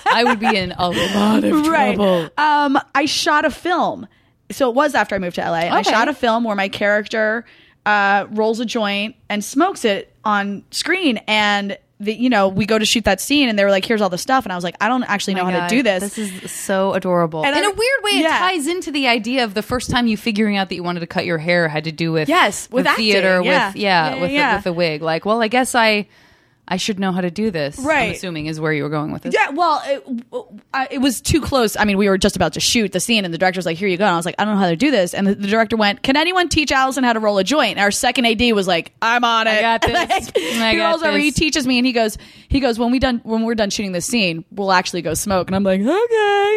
I would be in a lot of trouble. Um, I shot a film. So it was after I moved to LA. And I shot a film where my character uh, rolls a joint and smokes it on screen. And the, you know, we go to shoot that scene and they were like, here's all the stuff. And I was like, I don't actually know Oh My how God, to do this. This is so adorable. And In I- a weird way, it ties into the idea of the first time you figuring out that you wanted to cut your hair had to do with Yes, with the acting, theater, yeah. with yeah, Yeah, yeah, with yeah. The, with the wig. Like, well, I guess I I should know how to do this. Right. I'm assuming is where you were going with this. Yeah, well, it, I, it was too close. I mean, we were just about to shoot the scene, and the director was like, "Here you go." And I was like, "I don't know how to do this." And the, the director went, "Can anyone teach Alison how to roll a joint?" And our second AD was like, "I'm on it. I got [laughs] this. Like, I he got rolls over, he teaches me, and he goes, he goes, when we done when we're done shooting this scene, we'll actually go smoke. And I'm like, okay.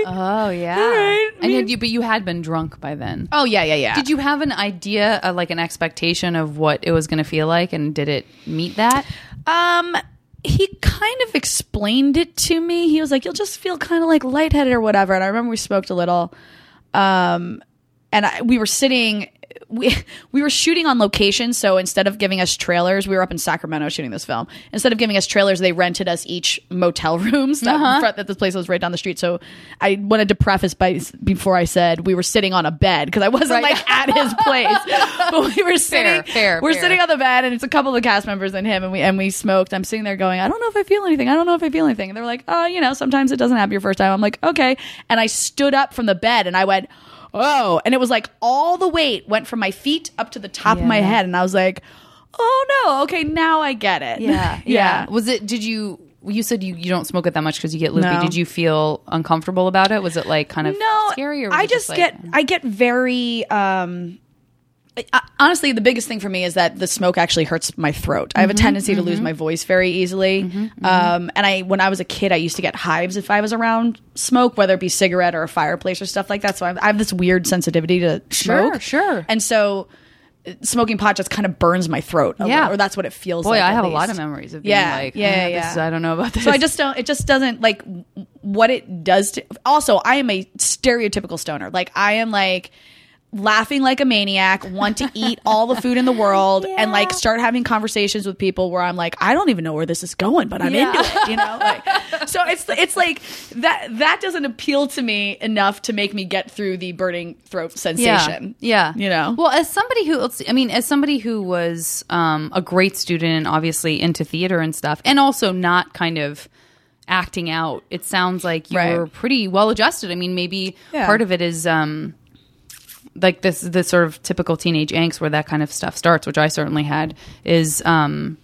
Oh yeah. All right. I And mean- had you, but you had been drunk by then. oh yeah, yeah, yeah. Did you have an idea, uh, like an expectation of what it was going to feel like, and did it meet that? Um, he kind of explained it to me. He was like, "You'll just feel kind of like lightheaded or whatever." And I remember we smoked a little, um, and I, we were sitting. We [laughs] we were shooting on location, so instead of giving us trailers, we were up in Sacramento shooting this film. Instead of giving us trailers, they rented us each motel [laughs] rooms. That, uh-huh. front, that this place was right down the street. So I wanted to preface by before I said we were sitting on a bed because I wasn't Right. like at his place, [laughs] but we were sitting. fair, we're fair. sitting on the bed and it's a couple of cast members and him and we and we smoked. I'm sitting there going, I don't know if I feel anything. I don't know if I feel anything. And they're like, oh, you know, sometimes it doesn't happen your first time. I'm like, okay. And I stood up from the bed and I went, oh, and it was like all the weight went from my feet up to the top of my head, and I was like, oh no, okay, now I get it. [laughs] yeah. Yeah. Was it? Did you? You said you, you don't smoke it that much because you get loopy. No. Did you feel uncomfortable about it? Was it like kind of no scary? Or was i it just like- get i get very um I- honestly the biggest thing for me is that the smoke actually hurts my throat i have a Mm-hmm, tendency to lose my voice very easily um and i when i was a kid i used to get hives if i was around smoke whether it be cigarette or a fireplace or stuff like that so i I have this weird sensitivity to smoke sure. sure. and so uh, smoking pot just kind of burns my throat a Yeah. little, or that's what it feels Boy, like I at have a lot least. of memories of being Yeah, like, yeah, "Ah, yeah, this- yeah. I don't know about this. So I just don't. It just doesn't like what it does to. Also, I am a stereotypical stoner. Like I am like laughing like a maniac, want to eat all the food in the world, and like start having conversations with people where I'm like, I don't even know where this is going, but I'm Yeah. into it. You know, like so it's it's like that that doesn't appeal to me enough to make me get through the burning throat sensation. Yeah, You know? Well, as somebody who, let's see, I mean, as somebody who was um, a great student and obviously into theater and stuff, and also not kind of acting out, it sounds like you Right. were pretty well adjusted. I mean, maybe Yeah. part of it is um, like this, the sort of typical teenage angst where that kind of stuff starts, which I certainly had, is um,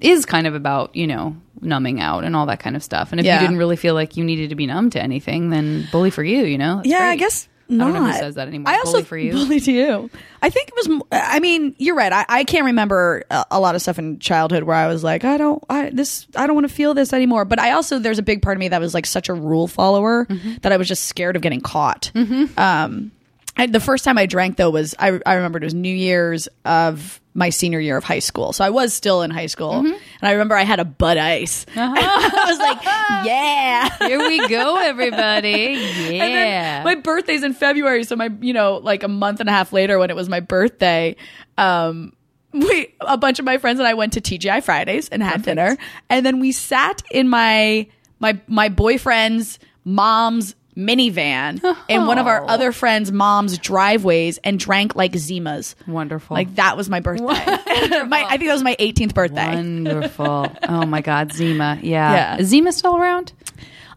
is kind of about you know numbing out and all that kind of stuff. And if Yeah. you didn't really feel like you needed to be numb to anything, then bully for you, you know? That's yeah, I great. guess I don't know who says that anymore. I also Bully for you. [laughs] bully to you. I think it was. I mean, you're right. I, I can't remember a, a lot of stuff in childhood where I was like, I don't, I this, I don't want to feel this anymore. But I also there's a big part of me that was like such a rule follower Mm-hmm. that I was just scared of getting caught. Um, I, the first time I drank though was I, I remembered it was New Year's of my senior year of high school. So I was still in high school, Mm-hmm. and I remember I had a Bud Ice. [laughs] I was like, yeah. Here we go, [laughs] everybody. Yeah. my birthday's in February, so my you know like a month and a half later when it was my birthday, um, we a bunch of my friends and I went to TGI Fridays and had dinner, and then we sat in my my my boyfriend's mom's minivan in one of our Oh. other friends' mom's driveways and drank like Zimas. Wonderful. Like that was my birthday. [laughs] my, I think that was my 18th birthday. Wonderful. oh my God, Zima. Yeah. Yeah. Is Zima still around?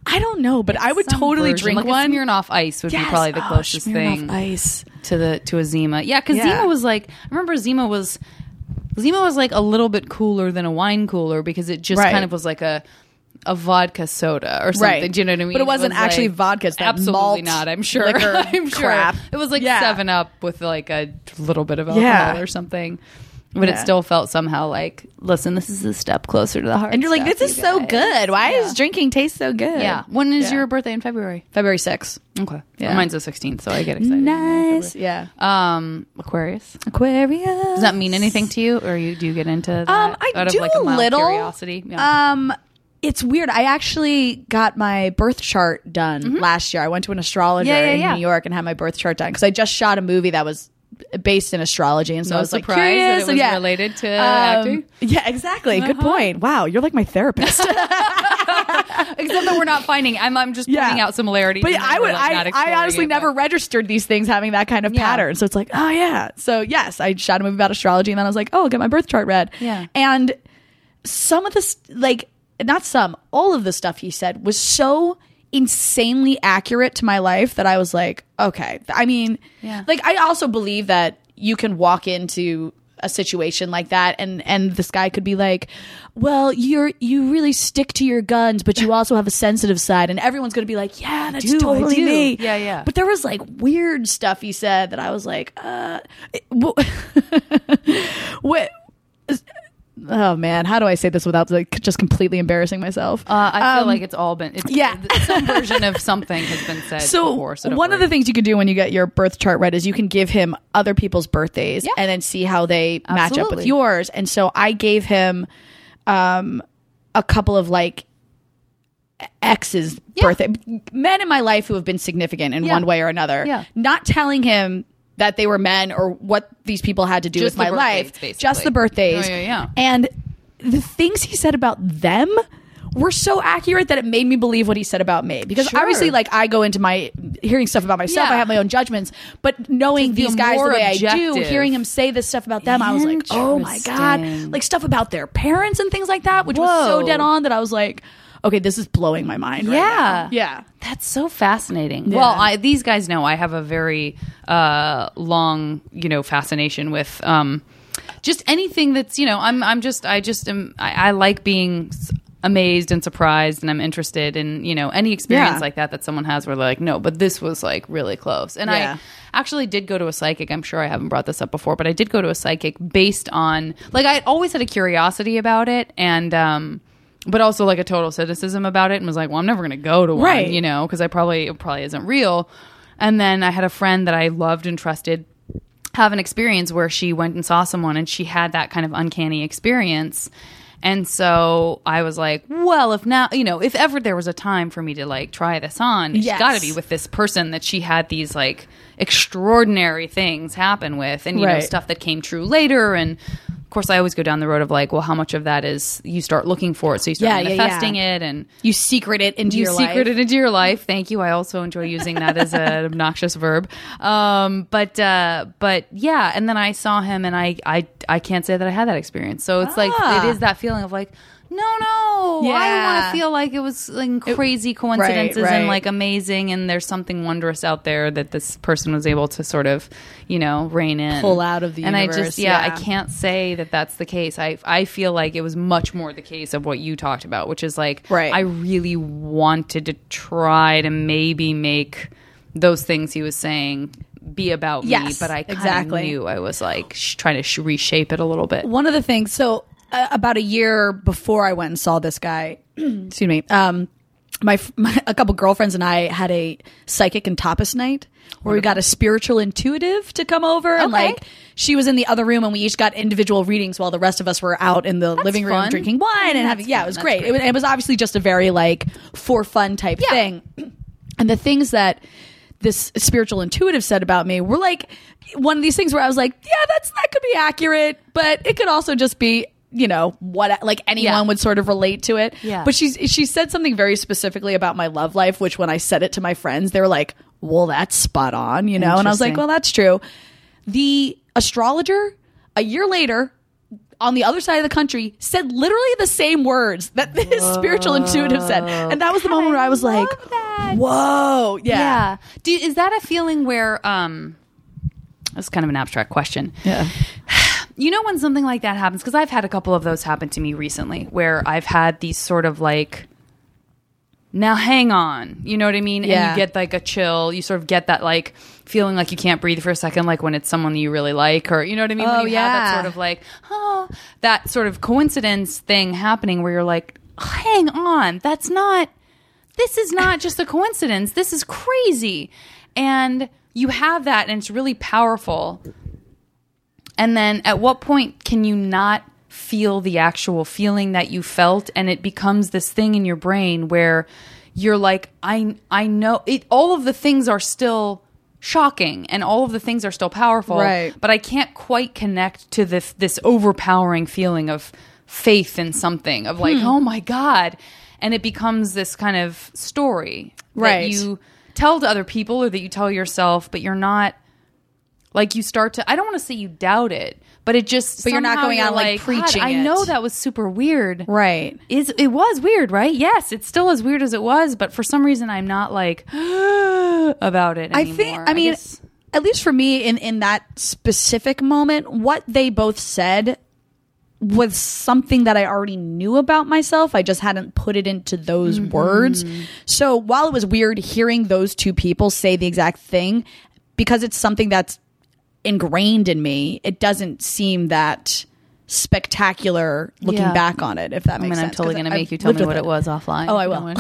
I don't know, but I would totally version. drink like one. A Smirnoff Ice would Yes. be probably the Oh, closest Smirnoff thing Ice. to the to a Zima. Yeah, because Yeah. Zima was like I remember Zima was Zima was like a little bit cooler than a wine cooler because it just Right. kind of was like a a vodka soda or something. Right. Do you know what I mean? But it wasn't was actually like- vodka, it's absolutely not. I'm sure. [laughs] I'm sure. crap. It was like Yeah. Seven Up with like a little bit of alcohol Yeah. or something. But it still felt somehow like, listen, this is a step closer to the heart. and you're like, this is so good. Why Yeah. does drinking taste so good? Yeah. When is Yeah. your birthday in February? February 6th. Okay. Yeah. Mine's the 16th, so I get excited. Nice. Yeah. Um, Aquarius. Aquarius. Does that mean anything to you, or you do you get into that Um, I do like a, a little. curiosity? Yeah. Um, it's weird. I actually got my birth chart done last year. I went to an astrologer Mm-hmm. Yeah, yeah, in yeah. New York and had my birth chart done because I just shot a movie that was based in astrology, and so No I was like curious. that it was yeah. related to Um, acting. Yeah, exactly. Good Uh-huh. point. Wow, you're like my therapist. [laughs] [laughs] Except that we're not finding. I'm, I'm just Yeah. pointing out similarities. But I would, like, I, I honestly it, never but- registered these things having that kind of Yeah. pattern. So it's like, oh yeah. So yes, I shot a movie about astrology, and then I was like, oh, I'll get my birth chart read. Yeah. And some of this like not some all of the stuff he said was so insanely accurate to my life that i was like okay i mean Yeah. like i also believe that you can walk into a situation like that and and this guy could be like well you're you really stick to your guns but you [laughs] also have a sensitive side and everyone's gonna be like yeah that's do, totally me Yeah, yeah. but there was like weird stuff he said that i was like uh [laughs] what oh man how do i say this without like just completely embarrassing myself Uh, I feel Um, like it's all been it's, yeah. some version of something has been said so before. So one of the things you can do when you get your birth chart read is you can give him other people's birthdays Yeah. and then see how they match up with yours and so i gave him um a couple of like ex's Yeah. birthday men in my life who have been significant in Yeah. one way or another Yeah. not telling him that they were men or what these people had to do Just with my life basically. just the birthdays Oh, yeah, yeah. and the things he said about them were so accurate that it made me believe what he said about me because Sure. obviously like I go into my hearing stuff about myself Yeah. I have my own judgments but knowing these guys the way I do hearing him say this stuff about them I was like oh my god like stuff about their parents and things like that which was so dead on that I was like okay this is blowing my mind right Yeah. now. yeah That's so fascinating. Yeah. Well, I, these guys know I have a very uh, long, you know, fascination with um, just anything that's, you know, I'm, I'm just, I just am, I, I like being amazed and surprised, and I'm interested in, you know, any experience Yeah. like that that someone has where they're like, no, but this was like really close. And Yeah. I actually did go to a psychic. I'm sure I haven't brought this up before, but I did go to a psychic based on, like, I always had a curiosity about it, and, um, but also like a total cynicism about it and was like, well, I'm never going to go to one, Right. you know, because I probably it probably isn't real. And then I had a friend that I loved and trusted have an experience where she went and saw someone and she had that kind of uncanny experience. And so I was like, well, if now, you know, if ever there was a time for me to like try this on, it's Yes. got to be with this person that she had these like extraordinary things happen with and, you know, stuff that came true later. And of course, I always go down the road of like, well, how much of that is you start looking for it? So you start Yeah, yeah, manifesting yeah. it and you secret it into you your secret life it into your life. Thank you. I also enjoy using that as an [laughs] obnoxious verb. Um, but uh, but yeah, and then I saw him, and I I I can't say that I had that experience. So it's like Ah. it is that feeling of like. No, no. Yeah. I want to feel like it was like crazy coincidences right. and like amazing, and there's something wondrous out there that this person was able to sort of, you know, rein in, Pull out of the And I just, yeah, I can't say that that's the case. I I feel like it was much more the case of what you talked about, which is like, Right. I really wanted to try to maybe make those things he was saying be about me, but I exactly. knew I was like sh- trying to sh- reshape it a little bit. one of the things so uh, about a year before i went and saw this guy [clears throat] excuse me um my, [laughs] my a couple girlfriends and i had a psychic and tapas night where we got a spiritual intuitive to come over and like she was in the other room and we each got individual readings while the rest of us were out in the living room fun. drinking wine and having yeah it was great, great. It, was, it was obviously just a very like for fun type Yeah. thing and the things that this spiritual intuitive said about me were like one of these things where I was like, yeah, that's that could be accurate, but it could also just be you know what like anyone Yeah. would sort of relate to it Yeah. but she's she said something very specifically about my love life which when i said it to my friends they were like well that's spot on you know and i was like well that's true the astrologer a year later on the other side of the country said literally the same words that [laughs] this spiritual intuitive said and that was the moment where i was like that. whoa yeah yeah. Do, is that a feeling where um that's kind of an abstract question. yeah You know when something like that happens because I've had a couple of those happen to me recently where I've had these sort of like now hang on, you know what I mean? And Yeah. you get like a chill, you sort of get that like feeling like you can't breathe for a second like when it's someone you really like or you know what I mean? Oh, when you have that yeah. sort of like, oh, that sort of coincidence thing happening where you're like, hang on, that's not this is not just a coincidence. This is crazy. And you have that and it's really powerful. And then at what point can you not feel the actual feeling that you felt and it becomes this thing in your brain where you're like I I know it all of the things are still shocking and all of the things are still powerful Right. but I can't quite connect to this this overpowering feeling of faith in something of like hmm. oh my god and it becomes this kind of story Right. that you tell to other people or that you tell yourself but you're not like you start to I don't want to say you doubt it, but it just But you're not going out, like, "God, preaching I it." know that was super weird. Right. Is it was weird, right? Yes, it's still as weird as it was, but for some reason I'm not like [gasps] about it I think. I mean, guess- at least for me, in in that specific moment, what they both said was something that I already knew about myself. I just hadn't put it into those Mm-hmm. words. So while it was weird hearing those two people say the exact thing, because it's something that's ingrained in me, it doesn't seem that spectacular looking Yeah. back on it. If that I makes mean, sense. I'm totally going to make you tell me what it was offline. Oh, I will. [laughs]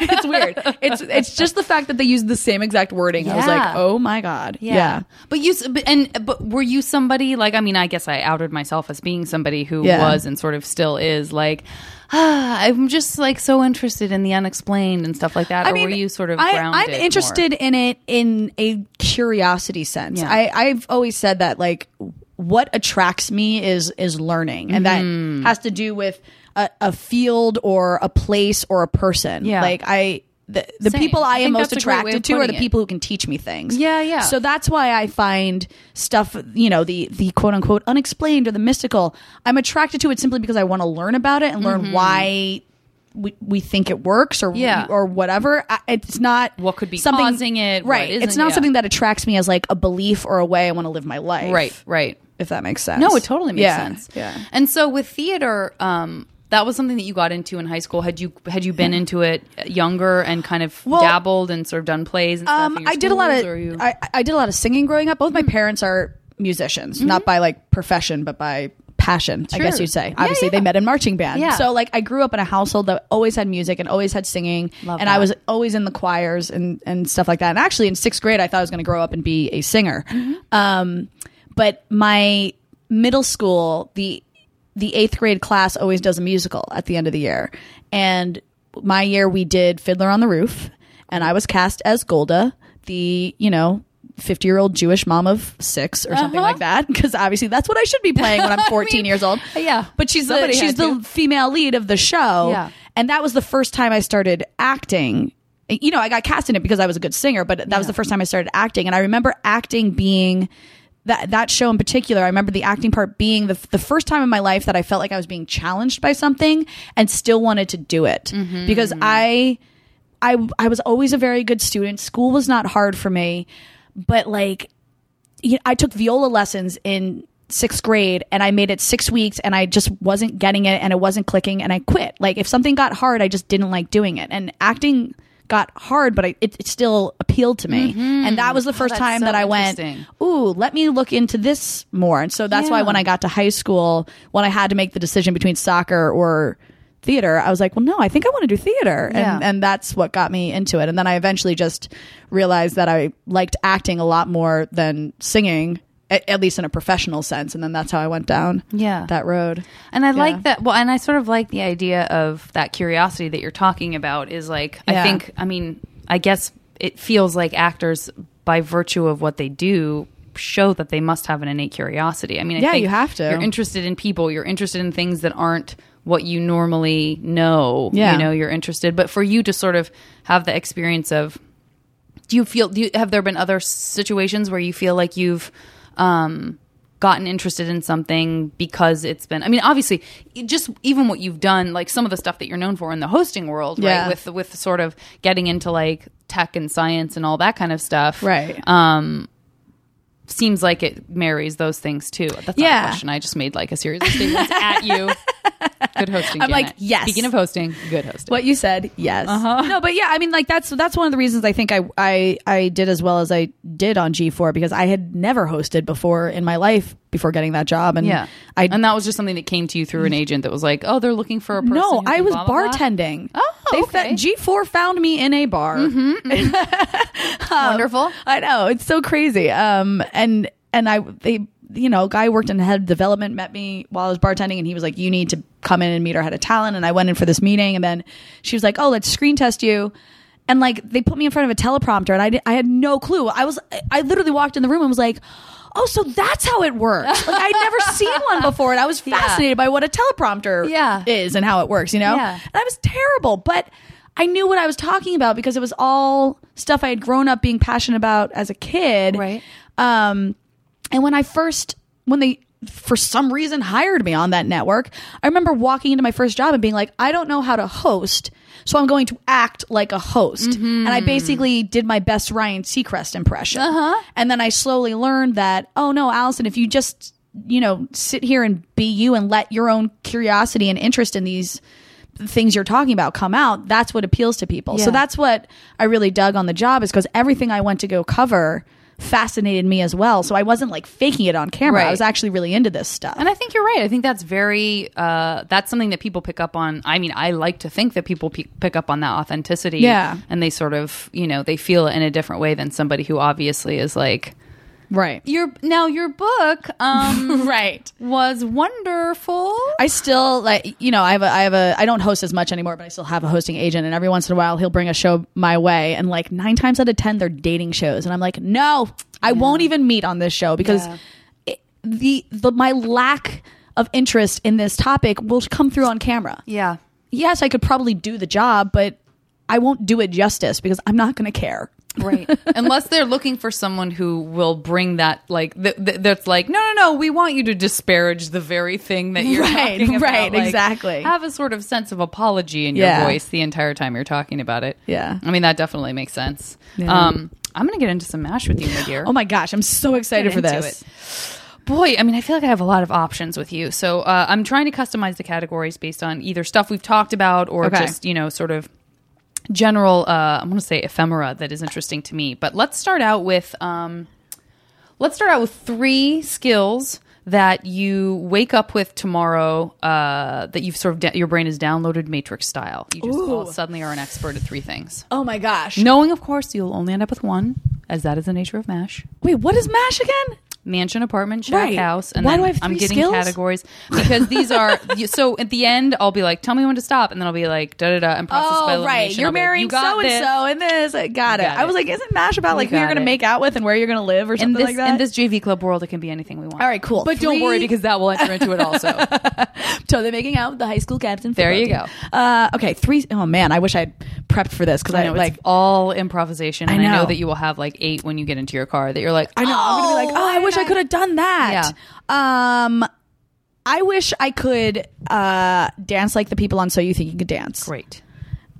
it's weird. It's it's just the fact that they used the same exact wording. I was like, oh my god, yeah. Yeah. But you, and, but were you somebody like, I mean, I guess I outed myself as being somebody who Yeah. was and sort of still is like, ah, I'm just like so interested in the unexplained and stuff like that. I or mean, were you sort of I, I'm interested more? in it in a curiosity sense. Yeah. I, I've always said that like what attracts me is is learning, and Mm-hmm. that has to do with a, a field or a place or a person. Yeah. like I. The, the Same. people I, I am most that's a great way attracted to are the it. people who can teach me things. Yeah, yeah. So that's why I find stuff, you know, the the quote unquote unexplained or the mystical. I'm attracted to it simply because I want to learn about it and learn why we, we think it works or Mm-hmm. Yeah. or whatever. I, it's not What could be something, causing it, Right. It's not yeah. something that attracts me as like a belief or a way I want to live my life. Right, right. If that makes sense. No, it totally makes Yeah. sense. Yeah. And so with theater, um, that was something that you got into in high school. Had you had you been into it younger and kind of Well, dabbled and sort of done plays and? Um, I did a lot of you- I, I did a lot of singing growing up. Both my parents are musicians, not by like profession, but by passion. I guess you'd say. Yeah, Obviously, yeah. they met in marching band. Yeah. So like I grew up in a household that always had music and always had singing, Love and I was always in the choirs and and stuff like that. And actually, in sixth grade, I thought I was going to grow up and be a singer. Mm-hmm. Um, but my middle school, the the eighth grade class always does a musical at the end of the year. And my year we did Fiddler on the Roof, and I was cast as Golde, the, you know, 50 year old Jewish mom of six or something Uh-huh. like that. Because obviously that's what I should be playing when I'm [laughs] 14 years old. yeah. But she's the, she's the female lead of the show. Yeah. And that was the first time I started acting. You know, I got cast in it because I was a good singer, but that was the first time I started acting. And I remember acting being that that show in particular. I remember the acting part being the the first time in my life that I felt like I was being challenged by something and still wanted to do it Mm-hmm. because I I I was always a very good student. School was not hard for me, but like you know, I took viola lessons in sixth grade and I made it six weeks and I just wasn't getting it and it wasn't clicking and I quit. Like if something got hard, I just didn't like doing it. And acting got hard, but I, it, it still appealed to me. Mm-hmm. And that was the oh, first that's time so that I went, ooh, let me look into this more. And so that's why when I got to high school, when I had to make the decision between soccer or theater, I was like, well, no, I think I want to do theater. Yeah. And, and that's what got me into it. And then I eventually just realized that I liked acting a lot more than singing, at, at least in a professional sense. And then that's how I went down Yeah. that road. And I Yeah. like that. Well, and I sort of like the idea of that curiosity that you're talking about. Is like I think. I mean, I guess it feels like actors, by virtue of what they do, show that they must have an innate curiosity. I mean, I Yeah, think you have to. You're interested in people. You're interested in things that aren't what you normally know. Yeah. You know, you're interested. But for you to sort of have the experience of do you feel do you, have there been other situations where you feel like you've um gotten interested in something because it's been i mean obviously just even what you've done like some of the stuff that you're known for in the hosting world Yeah. right with with sort of getting into like tech and science and all that kind of stuff Right. um seems like it marries those things too that's not a question i just made like a series of statements at you [laughs] good hosting [laughs] I'm like, Janet. yes. speaking of hosting good hosting What you said, yes. Uh-huh. No, but yeah, I mean, like that's that's one of the reasons I think I I I did as well as I did on G4 because I had never hosted before in my life before getting that job, and yeah I and that was just something that came to you through an agent that was like oh they're looking for a person no, I was blah, blah, blah. bartending. Oh, they okay. G4 found me in a bar. mm-hmm [laughs] wonderful [laughs] I know it's so crazy. Um, and and I they you know guy worked in head development met me while I was bartending, and he was like, "You need to come in and meet our head of talent." And I went in for this meeting, and then she was like, "Oh, let's screen test you." And like they put me in front of a teleprompter, and I did, I had no clue. I was I literally walked in the room and was like. Oh, so that's how it works. [laughs] Like I'd never seen one before, and I was Yeah. fascinated by what a teleprompter Yeah. is and how it works. You know, Yeah. and I was terrible, but I knew what I was talking about because it was all stuff I had grown up being passionate about as a kid. Right. Um, and when I first, when they, for some reason hired me on that network, I remember walking into my first job and being like, I don't know how to host. So I'm going to act like a host. And I basically did my best Ryan Seacrest impression. Uh-huh. And then I slowly learned that, oh no, Alison, if you just, you know, sit here and be you and let your own curiosity and interest in these things you're talking about come out, that's what appeals to people. So that's what I really dug on the job is because everything I went to go cover fascinated me as well. So I wasn't like faking it on camera. I was actually really into this stuff. And I think you're right. I think that's very uh, that's something that people pick up on. I mean, I like to think that people pe- pick up on that authenticity. Yeah. and they sort of you know they feel it in a different way than somebody who obviously is like right. your now your book um, [laughs] Right. was wonderful. I still like you know I have a I have a I don't host as much anymore, but I still have a hosting agent, and every once in a while he'll bring a show my way, and like nine times out of ten they're dating shows, and I'm like, no, I won't even meet on this show because Yeah. it, the the my lack of interest in this topic will come through on camera. Yeah. Yes, I could probably do the job, but I won't do it justice because I'm not going to care. Right. Unless they're looking for someone who will bring that, like, th- th- that's like, no, no, no, we want you to disparage the very thing that you're Right, talking about. right, Like, exactly. Have a sort of sense of apology in your Yeah. voice the entire time you're talking about it. Yeah. I mean, that definitely makes sense. Yeah. Um, I'm going to get into some MASH with you, my dear. Oh my gosh, I'm so excited for this. Boy, I mean, I feel like I have a lot of options with you. So uh, I'm trying to customize the categories based on either stuff we've talked about or Okay. just, you know, sort of general, uh, I'm going to say ephemera that is interesting to me. But let's start out with, um, let's start out with three skills that you wake up with tomorrow uh, that you've sort of, da- your brain is downloaded matrix style. You just all suddenly are an expert at three things. Oh my gosh. Knowing, of course, you'll only end up with one, as that is the nature of MASH Wait, what is MASH again? Mansion, apartment, shack, Right. house, and Why then do I have I'm three getting skills? categories [laughs] because these are. you- so at the end, I'll be like, "Tell me when to stop," and then I'll be like, "Da da da," and process by Oh, right. You're I'll be like, marrying you got so and this. so and this. I got it. got I was it. like, isn't MASH about like who got you're going to it. make out with and where you're going to live or In something this like that? in this JV club world, it can be anything we want. All right, cool. But don't worry because that will enter into it also. [laughs] totally making out with the high school captain. There you football team. Uh, okay, three oh man, I wish I'd prepped for this because I I, know like. it's all improvisation, and I know. know. that you will have like eight when you get into your car. That you're like, I know. I'm gonna be like, oh, I why wish did I could have done that. Yeah. Um, I wish I could uh dance like the people on So You Think You Could Dance. Great.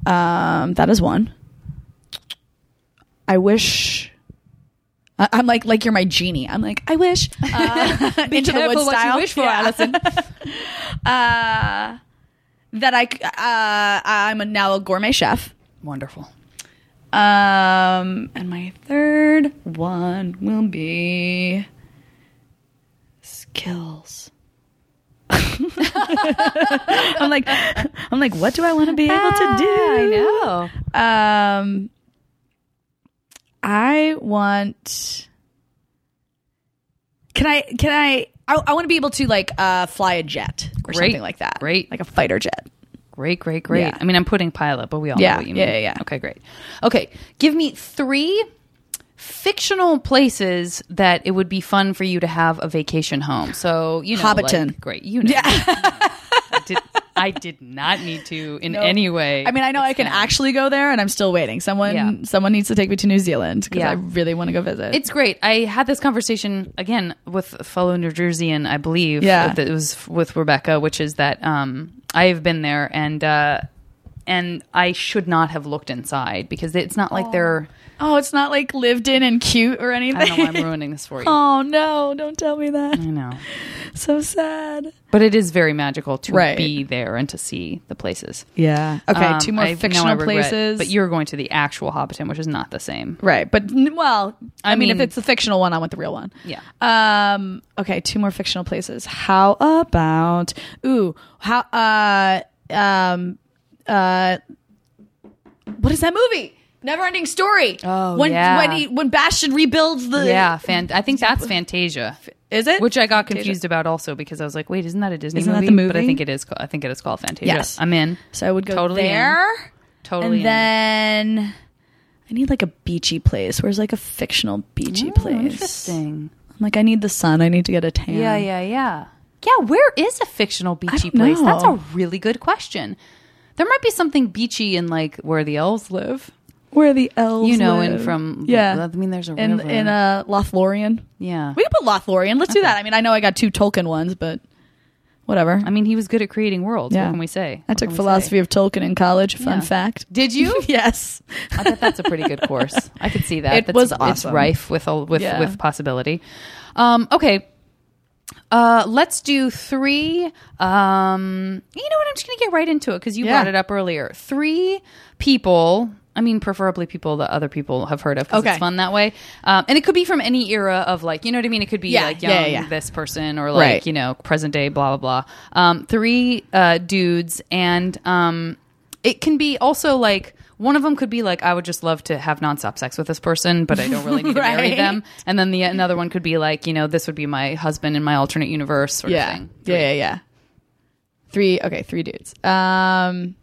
Um, that is one. I wish. I- I'm like like you're my genie. I'm like I wish. Uh, [laughs] into the wood what you wish for, Yeah. Alison. [laughs] uh, that I c- uh, I'm a, now a gourmet chef. Wonderful. Um, and my third one will be skills. [laughs] I'm like, I'm like, what do I want to be able to do? I know. Um, I want. Can I? Can I? I, I want to be able to like uh, fly a jet or Great. something like that. Great. like a fighter jet. Great, great, great. Yeah. I mean, I'm putting pilot, but we all Yeah, know what you yeah, yeah, yeah. Okay, great. Okay, give me three fictional places that it would be fun for you to have a vacation home. So, you know, Hobbiton. like- great. You know. [laughs] I, did, I did not need to in any way. I mean, I know I can actually go there, and I'm still waiting. Someone, Yeah. someone needs to take me to New Zealand because Yeah. I really want to go visit. It's great. I had this conversation again with a fellow New Jerseyan, I believe. Yeah. that it was with Rebecca, which is that um, I have been there and uh, and I should not have looked inside because it's not like they're. Oh, it's not like lived in and cute or anything. I don't know why I'm ruining this for you. [laughs] oh no! Don't tell me that. I know, [laughs] So sad. but it is very magical to Right. be there and to see the places. Yeah. Okay. Um, two more I- fictional regret- places. but you're going to the actual Hobbiton, which is not the same. right. But well, I, I mean, if it's the fictional one, I want the real one. Yeah. Um. Okay. Two more fictional places. How about? Ooh. How? Uh. Um. Uh. What is that movie? Never Ending Story. Oh, when yeah. when he when Bastian rebuilds the Yeah, fan- I think that's Fantasia. is it Which I got Fantasia? confused about also because I was like, wait, isn't that a Disney Isn't that movie? But I think it is. I think it is called Fantasia. Yes. I'm in. So I would go Totally in. there. Totally. and in. then I need like a beachy place. Where's like a fictional beachy Oh, place? Interesting. I'm like, I need the sun. I need to get a tan. Yeah, yeah, yeah. Yeah, where is a fictional beachy place? know. That's a really good question. There might be something beachy in like where the elves live. Where the elves You know, live. and from yeah, I mean, there's a in river. in uh, Lothlorien. yeah. We can put Lothlorien. Let's do that. I mean, I know I got two Tolkien ones, but whatever. I mean, he was good at creating worlds. Yeah. What can we say? I What took philosophy say? of Tolkien in college. Fun Yeah. fact. Did you? [laughs] yes. I bet that's a pretty good course. [laughs] I could see that. It That's, was It's rife with a, with Yeah. with possibility. Um, okay. Uh, let's do three. Um, you know what? I'm just going to get right into it because you Yeah. brought it up earlier. Three people. I mean, preferably people that other people have heard of because Okay. it's fun that way. Um, and it could be from any era of like, you know what I mean? It could be Yeah, like young yeah, yeah, yeah. this person or like, Right. you know, present day, blah, blah, blah. Um, three uh, dudes. And um, it can be also like, one of them could be like, I would just love to have nonstop sex with this person, but I don't really need to marry [laughs] Right. them. And then the another one could be like, you know, this would be my husband in my alternate universe sort Yeah. of thing. Yeah, yeah, yeah. Three. Okay, three dudes. Um,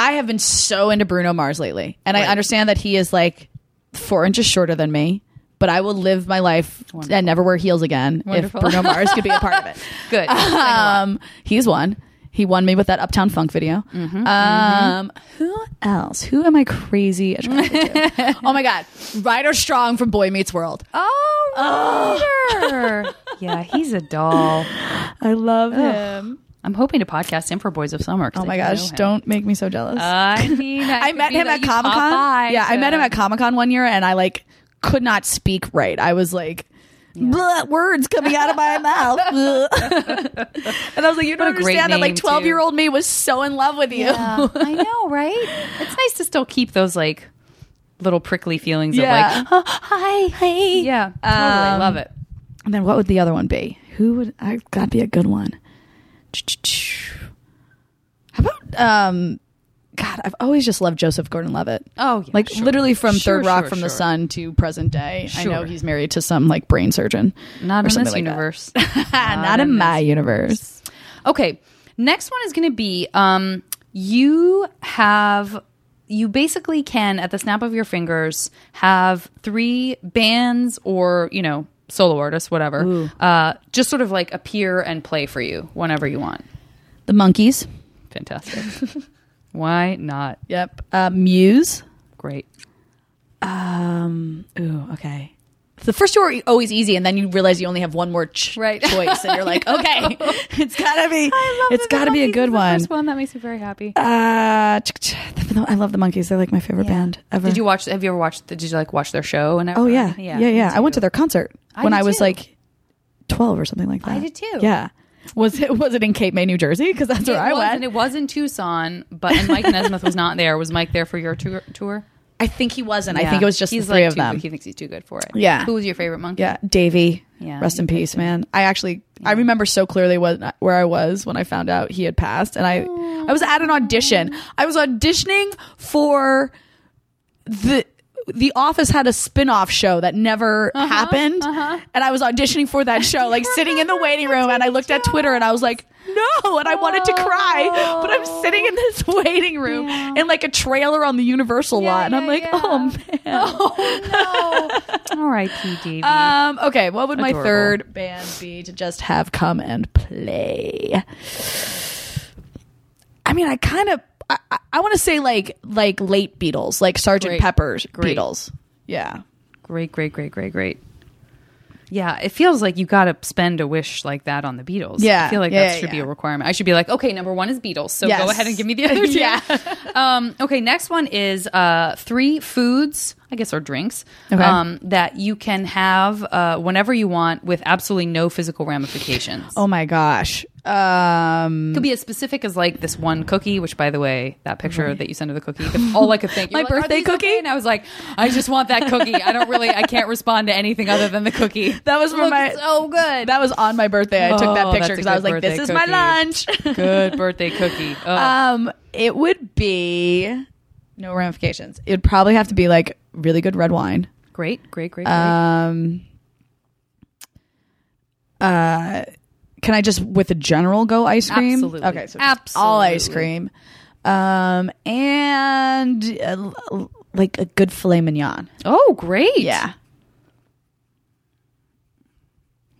I have been so into Bruno Mars lately, and I understand that he is like four inches shorter than me. But I will live my life Wonderful. and never wear heels again Wonderful. if Bruno Mars could be a part of it. [laughs] Good. Um, he's one. He won me with that Uptown Funk video. Mm-hmm, um, Who else? Who am I crazy attracted to? [laughs] oh my God, Ryder Strong from Boy Meets World. oh, Ryder. [laughs] yeah, he's a doll. I love him. I'm hoping to podcast him for Boys of Summer. Oh my gosh, don't make me so jealous. I [laughs] mean, I met him at Comic Con. Yeah, I met him at Comic Con one year, and I like could not speak right. I was like. "Bleh, words coming out of my [laughs] mouth, [laughs] and I was like, "You don't What a great understand that." Like name, too. twelve-year-old me was so in love with you. Yeah, I know, right? It's nice to still keep those like little prickly feelings Yeah. of like, "Oh, hi, hey, yeah, totally Um, love it. And then what would the other one be? Who would I gotta be a good one? How about um God, I've always just loved Joseph Gordon Levitt. Oh, yeah, like sure. literally from Sure, Third Rock sure, from the. Sun to present day. I know he's married to some like brain surgeon. Not in this like universe. [laughs] Not, in my universe. Okay, next one is going to be um, you have you basically can at the snap of your fingers have three bands or you know solo artists whatever uh, just sort of like appear and play for you whenever you want. The Monkees. Fantastic. [laughs] Why not? Yep. Uh, Muse. Great. Um. Ooh. Okay. The first two are always easy, and then you realize you only have one more ch- Right. choice, and you're like, [laughs] okay, [laughs] it's gotta be, it's that gotta be a good is the one. First one that makes me very happy. Uh, ch- ch- I love the Monkees. They're like my favorite band ever. Did you watch? Have you ever watched? Did you like watch their show? And Oh yeah, everything? yeah, yeah. I went to their concert I when I was too. like twelve or something like that. I did too. Yeah. Was it was it in Cape May, New Jersey? Because that's It where I was, went. and it was in Tucson, but and Mike Nesmith was not there. Was Mike there for your tour? tour? I think he wasn't. I Yeah. think it was just He's the three like of too- them. He thinks he's too good for it. Yeah. Who was your favorite monkey? Yeah, Davy. Yeah, Rest in peace, man. I actually I remember so clearly what where I was when I found out he had passed, and I oh. I was at an audition. I was auditioning for the. The Office had a spin-off show that never Uh-huh, happened, and I was auditioning for that show, like sitting in the waiting room. And I looked at Twitter, and I was like, "No!" And I wanted to cry, but I'm sitting in this [laughs] waiting room Yeah. in like a trailer on the Universal Yeah, lot, and I'm like, yeah. "Oh man." Oh no! [laughs] All right, P. Davy. Um, okay, what would my third band be to just have come and play? I mean, I kind of I, I, I want to say like like late Beatles, like Sergeant Great. Pepper's Great. Beatles. Yeah. great, great, great, great, great. Yeah, it feels like you got to spend a wish like that on the Beatles. Yeah, I feel like yeah, that yeah, should be a requirement. I should be like, okay, number one is Beatles, so Yes. go ahead and give me the other [laughs] two. Yeah. [laughs] um, okay, next one is uh, three foods, I guess, or drinks Okay. um, that you can have uh, whenever you want with absolutely no physical ramifications. Oh my gosh. Um, could be as specific as like this one cookie, which by the way, that picture that you sent of the cookie, all I could think. My like, birthday these okay?" cookie? and I was like, I just want that cookie. I don't really, I can't respond to anything other than the cookie. [laughs] That was for my- so good. that was on my birthday. I took that Oh, picture because I was like, "This birthday is my lunch." [laughs] good birthday cookie. Oh, um, it would be no ramifications. It would probably have to be like really good red wine. great, great, great, great. Um, uh, can I just with a general go ice cream? Absolutely. Okay, so just all ice cream, um, and uh, like a good filet mignon. oh, great. Yeah.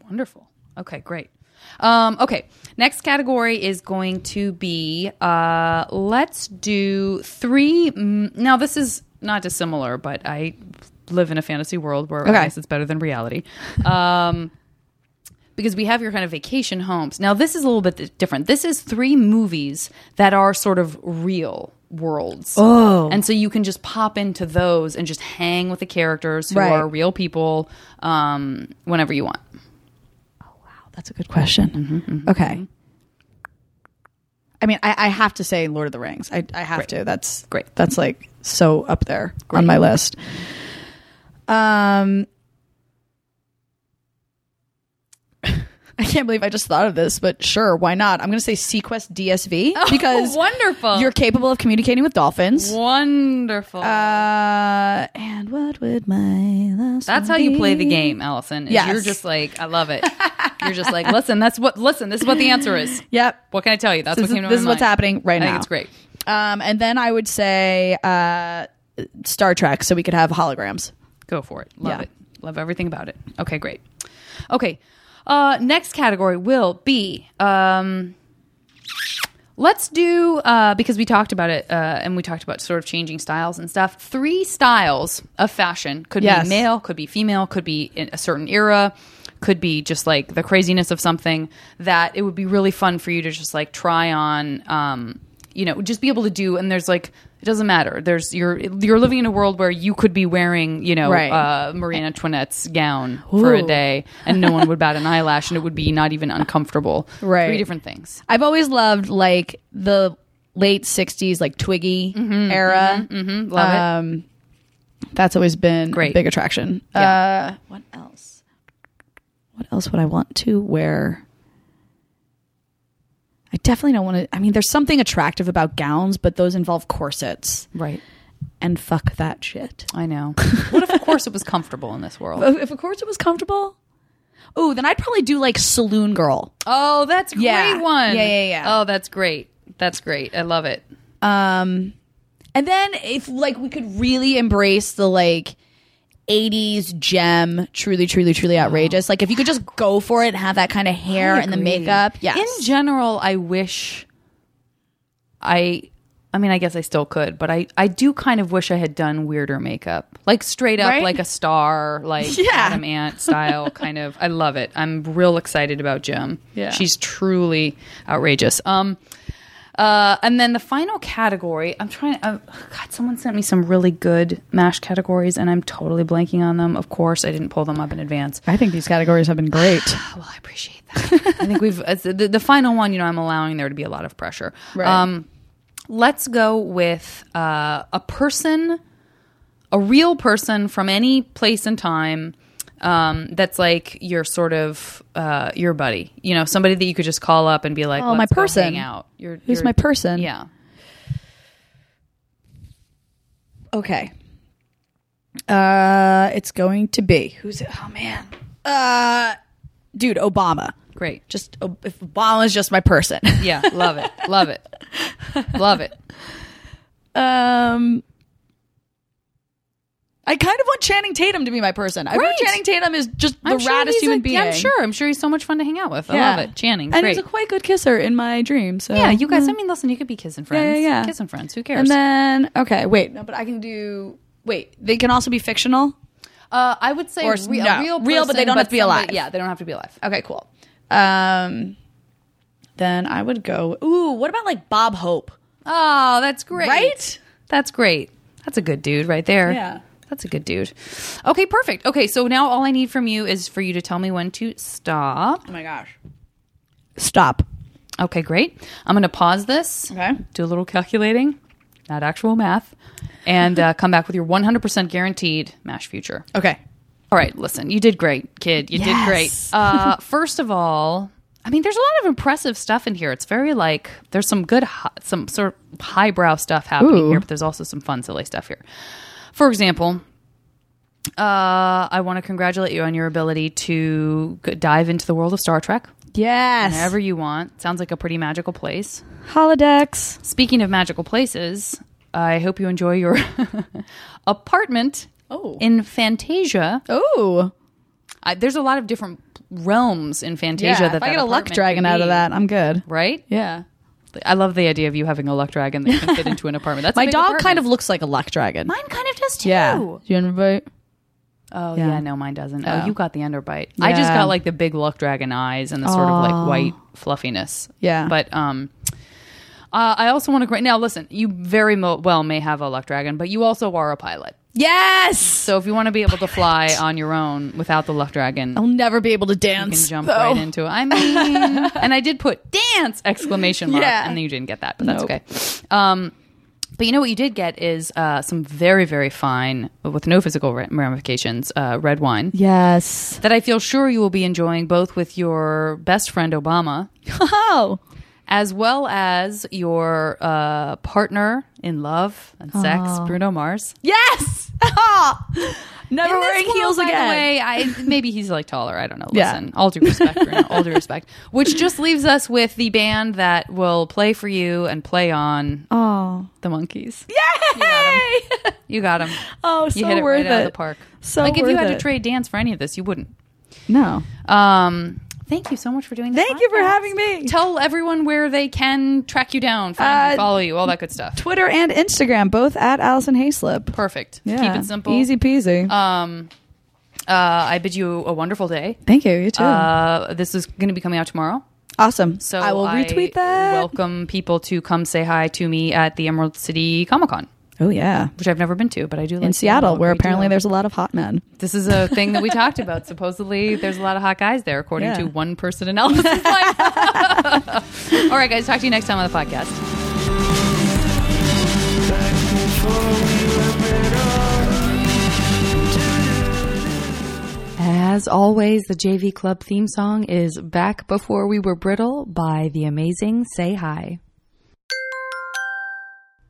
Wonderful. Okay, great. Um, okay. Next category is going to be uh, let's do three. mm, Now, this is not dissimilar, but I live in a fantasy world where Okay. I guess it's better than reality. Um, [laughs] because we have your kind of vacation homes. Now, this is a little bit different. This is three movies that are sort of real worlds. Oh. And so you can just pop into those and just hang with the characters who Right. are real people um, whenever you want. Oh, wow. That's a good question. Okay. I mean, I, I have to say Lord of the Rings. I, I have Great. to. That's Great. That's like so up there on my list. Um, [laughs] I can't believe I just thought of this, but sure, why not? I'm going to say seaQuest DSV [laughs] because Oh, wonderful. you're capable of communicating with dolphins. Wonderful. Uh, and what would my last? that's how you play the game, Alison. is Yes. You're just like, I love it. [laughs] You're just like, listen, that's what, listen, this is what the answer is. Yep. What can I tell you? That's This, what came to this is what's happening right I think now. it's great. Um, and then I would say uh, Star Trek, so we could have holograms. Go for it. Love Yeah. it. Love everything about it. Okay, great. Okay. Uh, next category will be um, let's do uh, because we talked about it uh, and we talked about sort of changing styles and stuff. Three styles of fashion could Yes. be male, could be female, could be in a certain era, could be just like the craziness of something that it would be really fun for you to just like try on. Um, you know, just be able to do. And there's like it doesn't matter. There's you're you're living in a world where you could be wearing you know Right. uh, Marie Antoinette's gown for a day, and no one would bat an [laughs] eyelash, and it would be not even uncomfortable. Right. Three different things. I've always loved like the late '60s, like Twiggy era. Mm-hmm. Love it. Um, that's always been Great. a big attraction. Yeah. Uh, what else? What else would I want to wear? I definitely don't want to. I mean, there's something attractive about gowns, but those involve corsets, Right. and fuck that shit. I know. [laughs] what if, of course, it was comfortable in this world? If if a corset was comfortable, oh, then I'd probably do like saloon girl. Oh, that's great Yeah. one. Yeah, yeah, yeah. Oh, that's great. That's great. I love it. Um, and then if like we could really embrace the like 80s Jem, truly, truly, truly outrageous. Like if you could just go for it and have that kind of hair and the makeup. Yes. In general, I wish I I mean, I guess I still could, but I I do kind of wish I had done weirder makeup. Like straight up Right? like a star, like [laughs] Yeah. Adam Ant style kind of. I love it. I'm real excited about Jem. Yeah. She's truly outrageous. Um uh, and then the final category, I'm trying. Uh, God, someone sent me some really good MASH categories, and I'm totally blanking on them. Of course, I didn't pull them up in advance. I think these categories have been [sighs] great. Well, I appreciate that. I think we've the, the final one. You know, I'm allowing there to be a lot of pressure. Right. Um, let's go with uh, a person, a real person from any place and time. Um, that's like your sort of uh, your buddy. You know, somebody that you could just call up and be like, Oh, my "Let's go person. hang out." You're, Who's you're- my person? Yeah. Okay. Uh, it's going to be who's it? Oh man. Uh, dude, Obama. Great. Just if Obama's just my person. Yeah. Love it. Love it. [laughs] Love it. Um, I kind of want Channing Tatum to be my person. I Great. Channing Tatum is just the I'm sure raddest human a- being. yeah, I'm sure. I'm sure he's so much fun to hang out with. I Yeah. love it. Channing. and Great. he's a quite good kisser in my dreams. So. yeah, you guys. I mean, listen. You could be kissing friends. yeah, yeah. Kissing friends. Who cares? And then okay, wait, no, but I can do. Wait, they can also be fictional. Uh, I would say Or re- no, real, real, but they don't have to be somebody- alive. Yeah, they don't have to be alive. Okay, cool. Um, then I would go. Ooh, what about like Bob Hope? Oh, that's great. Right? That's great. That's a good dude right there. Yeah. That's a good dude. Okay, perfect. Okay, so now all I need from you is for you to tell me when to stop. Oh my gosh. Stop. Okay, great. I'm going to pause this. Okay. Do a little calculating, not actual math, and uh, come back with your 100% guaranteed MASH future. Okay. All right, listen, you did great, kid. You did great. Uh, first of all, I mean, there's a lot of impressive stuff in here. It's very like there's some good, hi- some sort of highbrow stuff happening Ooh. here, but there's also some fun, silly stuff here. For example, uh, I want to congratulate you on your ability to dive into the world of Star Trek Yes. whenever you want. Sounds like a pretty magical place. Holodecks. Speaking of magical places, I hope you enjoy your [laughs] apartment Oh. in Fantasia. Oh. I, there's a lot of different realms in Fantasia Yeah, that if I that get a luck dragon out of that, I'm good. right? Yeah. I love the idea of you having a luck dragon that can fit into an apartment. That's [laughs] a My big dog apartment. kind of looks like a luck dragon. Mine kind of does too. yeah. Do you invite? Oh Yeah. yeah. no, mine doesn't. Oh, Oh. you got the underbite. I just Yeah. got like the big luck dragon eyes and the sort of like white fluffiness. Yeah. But um, uh, I also want to. Now, listen, you very mo- well may have a luck dragon, but you also are a pilot. Yes. So if you want to be able to fly on your own without the luck dragon, I'll never be able to you dance. can jump though. right into it. I mean, [laughs] and I did put dance exclamation mark, Yeah. and then you didn't get that, but that's Nope. okay. Um, but you know what you did get is uh, some very very fine, with no physical ramifications, uh, red wine Yes. that I feel sure you will be enjoying both with your best friend Obama [laughs] Oh. As well as your uh, partner in love and sex, Bruno Mars. Yes. [laughs] Never In wearing world, heels by again. The way, I, maybe he's like taller. I don't know. Yeah. Listen, all due respect, Bruno, all due respect. [laughs] Which just leaves us with the band that will play for you and play on Oh. the Monkees. Yay! You got him. oh, You so hit it worth right it. out of the park. So like if you had to trade dance for any of this, you wouldn't. No. Um, thank you so much for doing that. Thank you for having me. Tell everyone where they can track you down, find you, Uh, follow you, all that good stuff. Twitter and Instagram, both at Alison Haislip. Perfect. Yeah. Keep it simple. Easy peasy. Um, uh, I bid you a wonderful day. Thank you. You too. Uh, this is going to be coming out tomorrow. awesome. So I will retweet that. Welcome people to come say hi to me at the Emerald City Comic Con, oh yeah. which I've never been to, but I do like In Seattle, where apparently deal. there's a lot of hot men. This is a thing that we talked about. Supposedly, there's a lot of hot guys there, according Yeah. to one person in Elvis's life. [laughs] All right, guys. Talk to you next time on the podcast. As always, the JV Club theme song is Back Before We Were Brittle by the amazing Say Hi.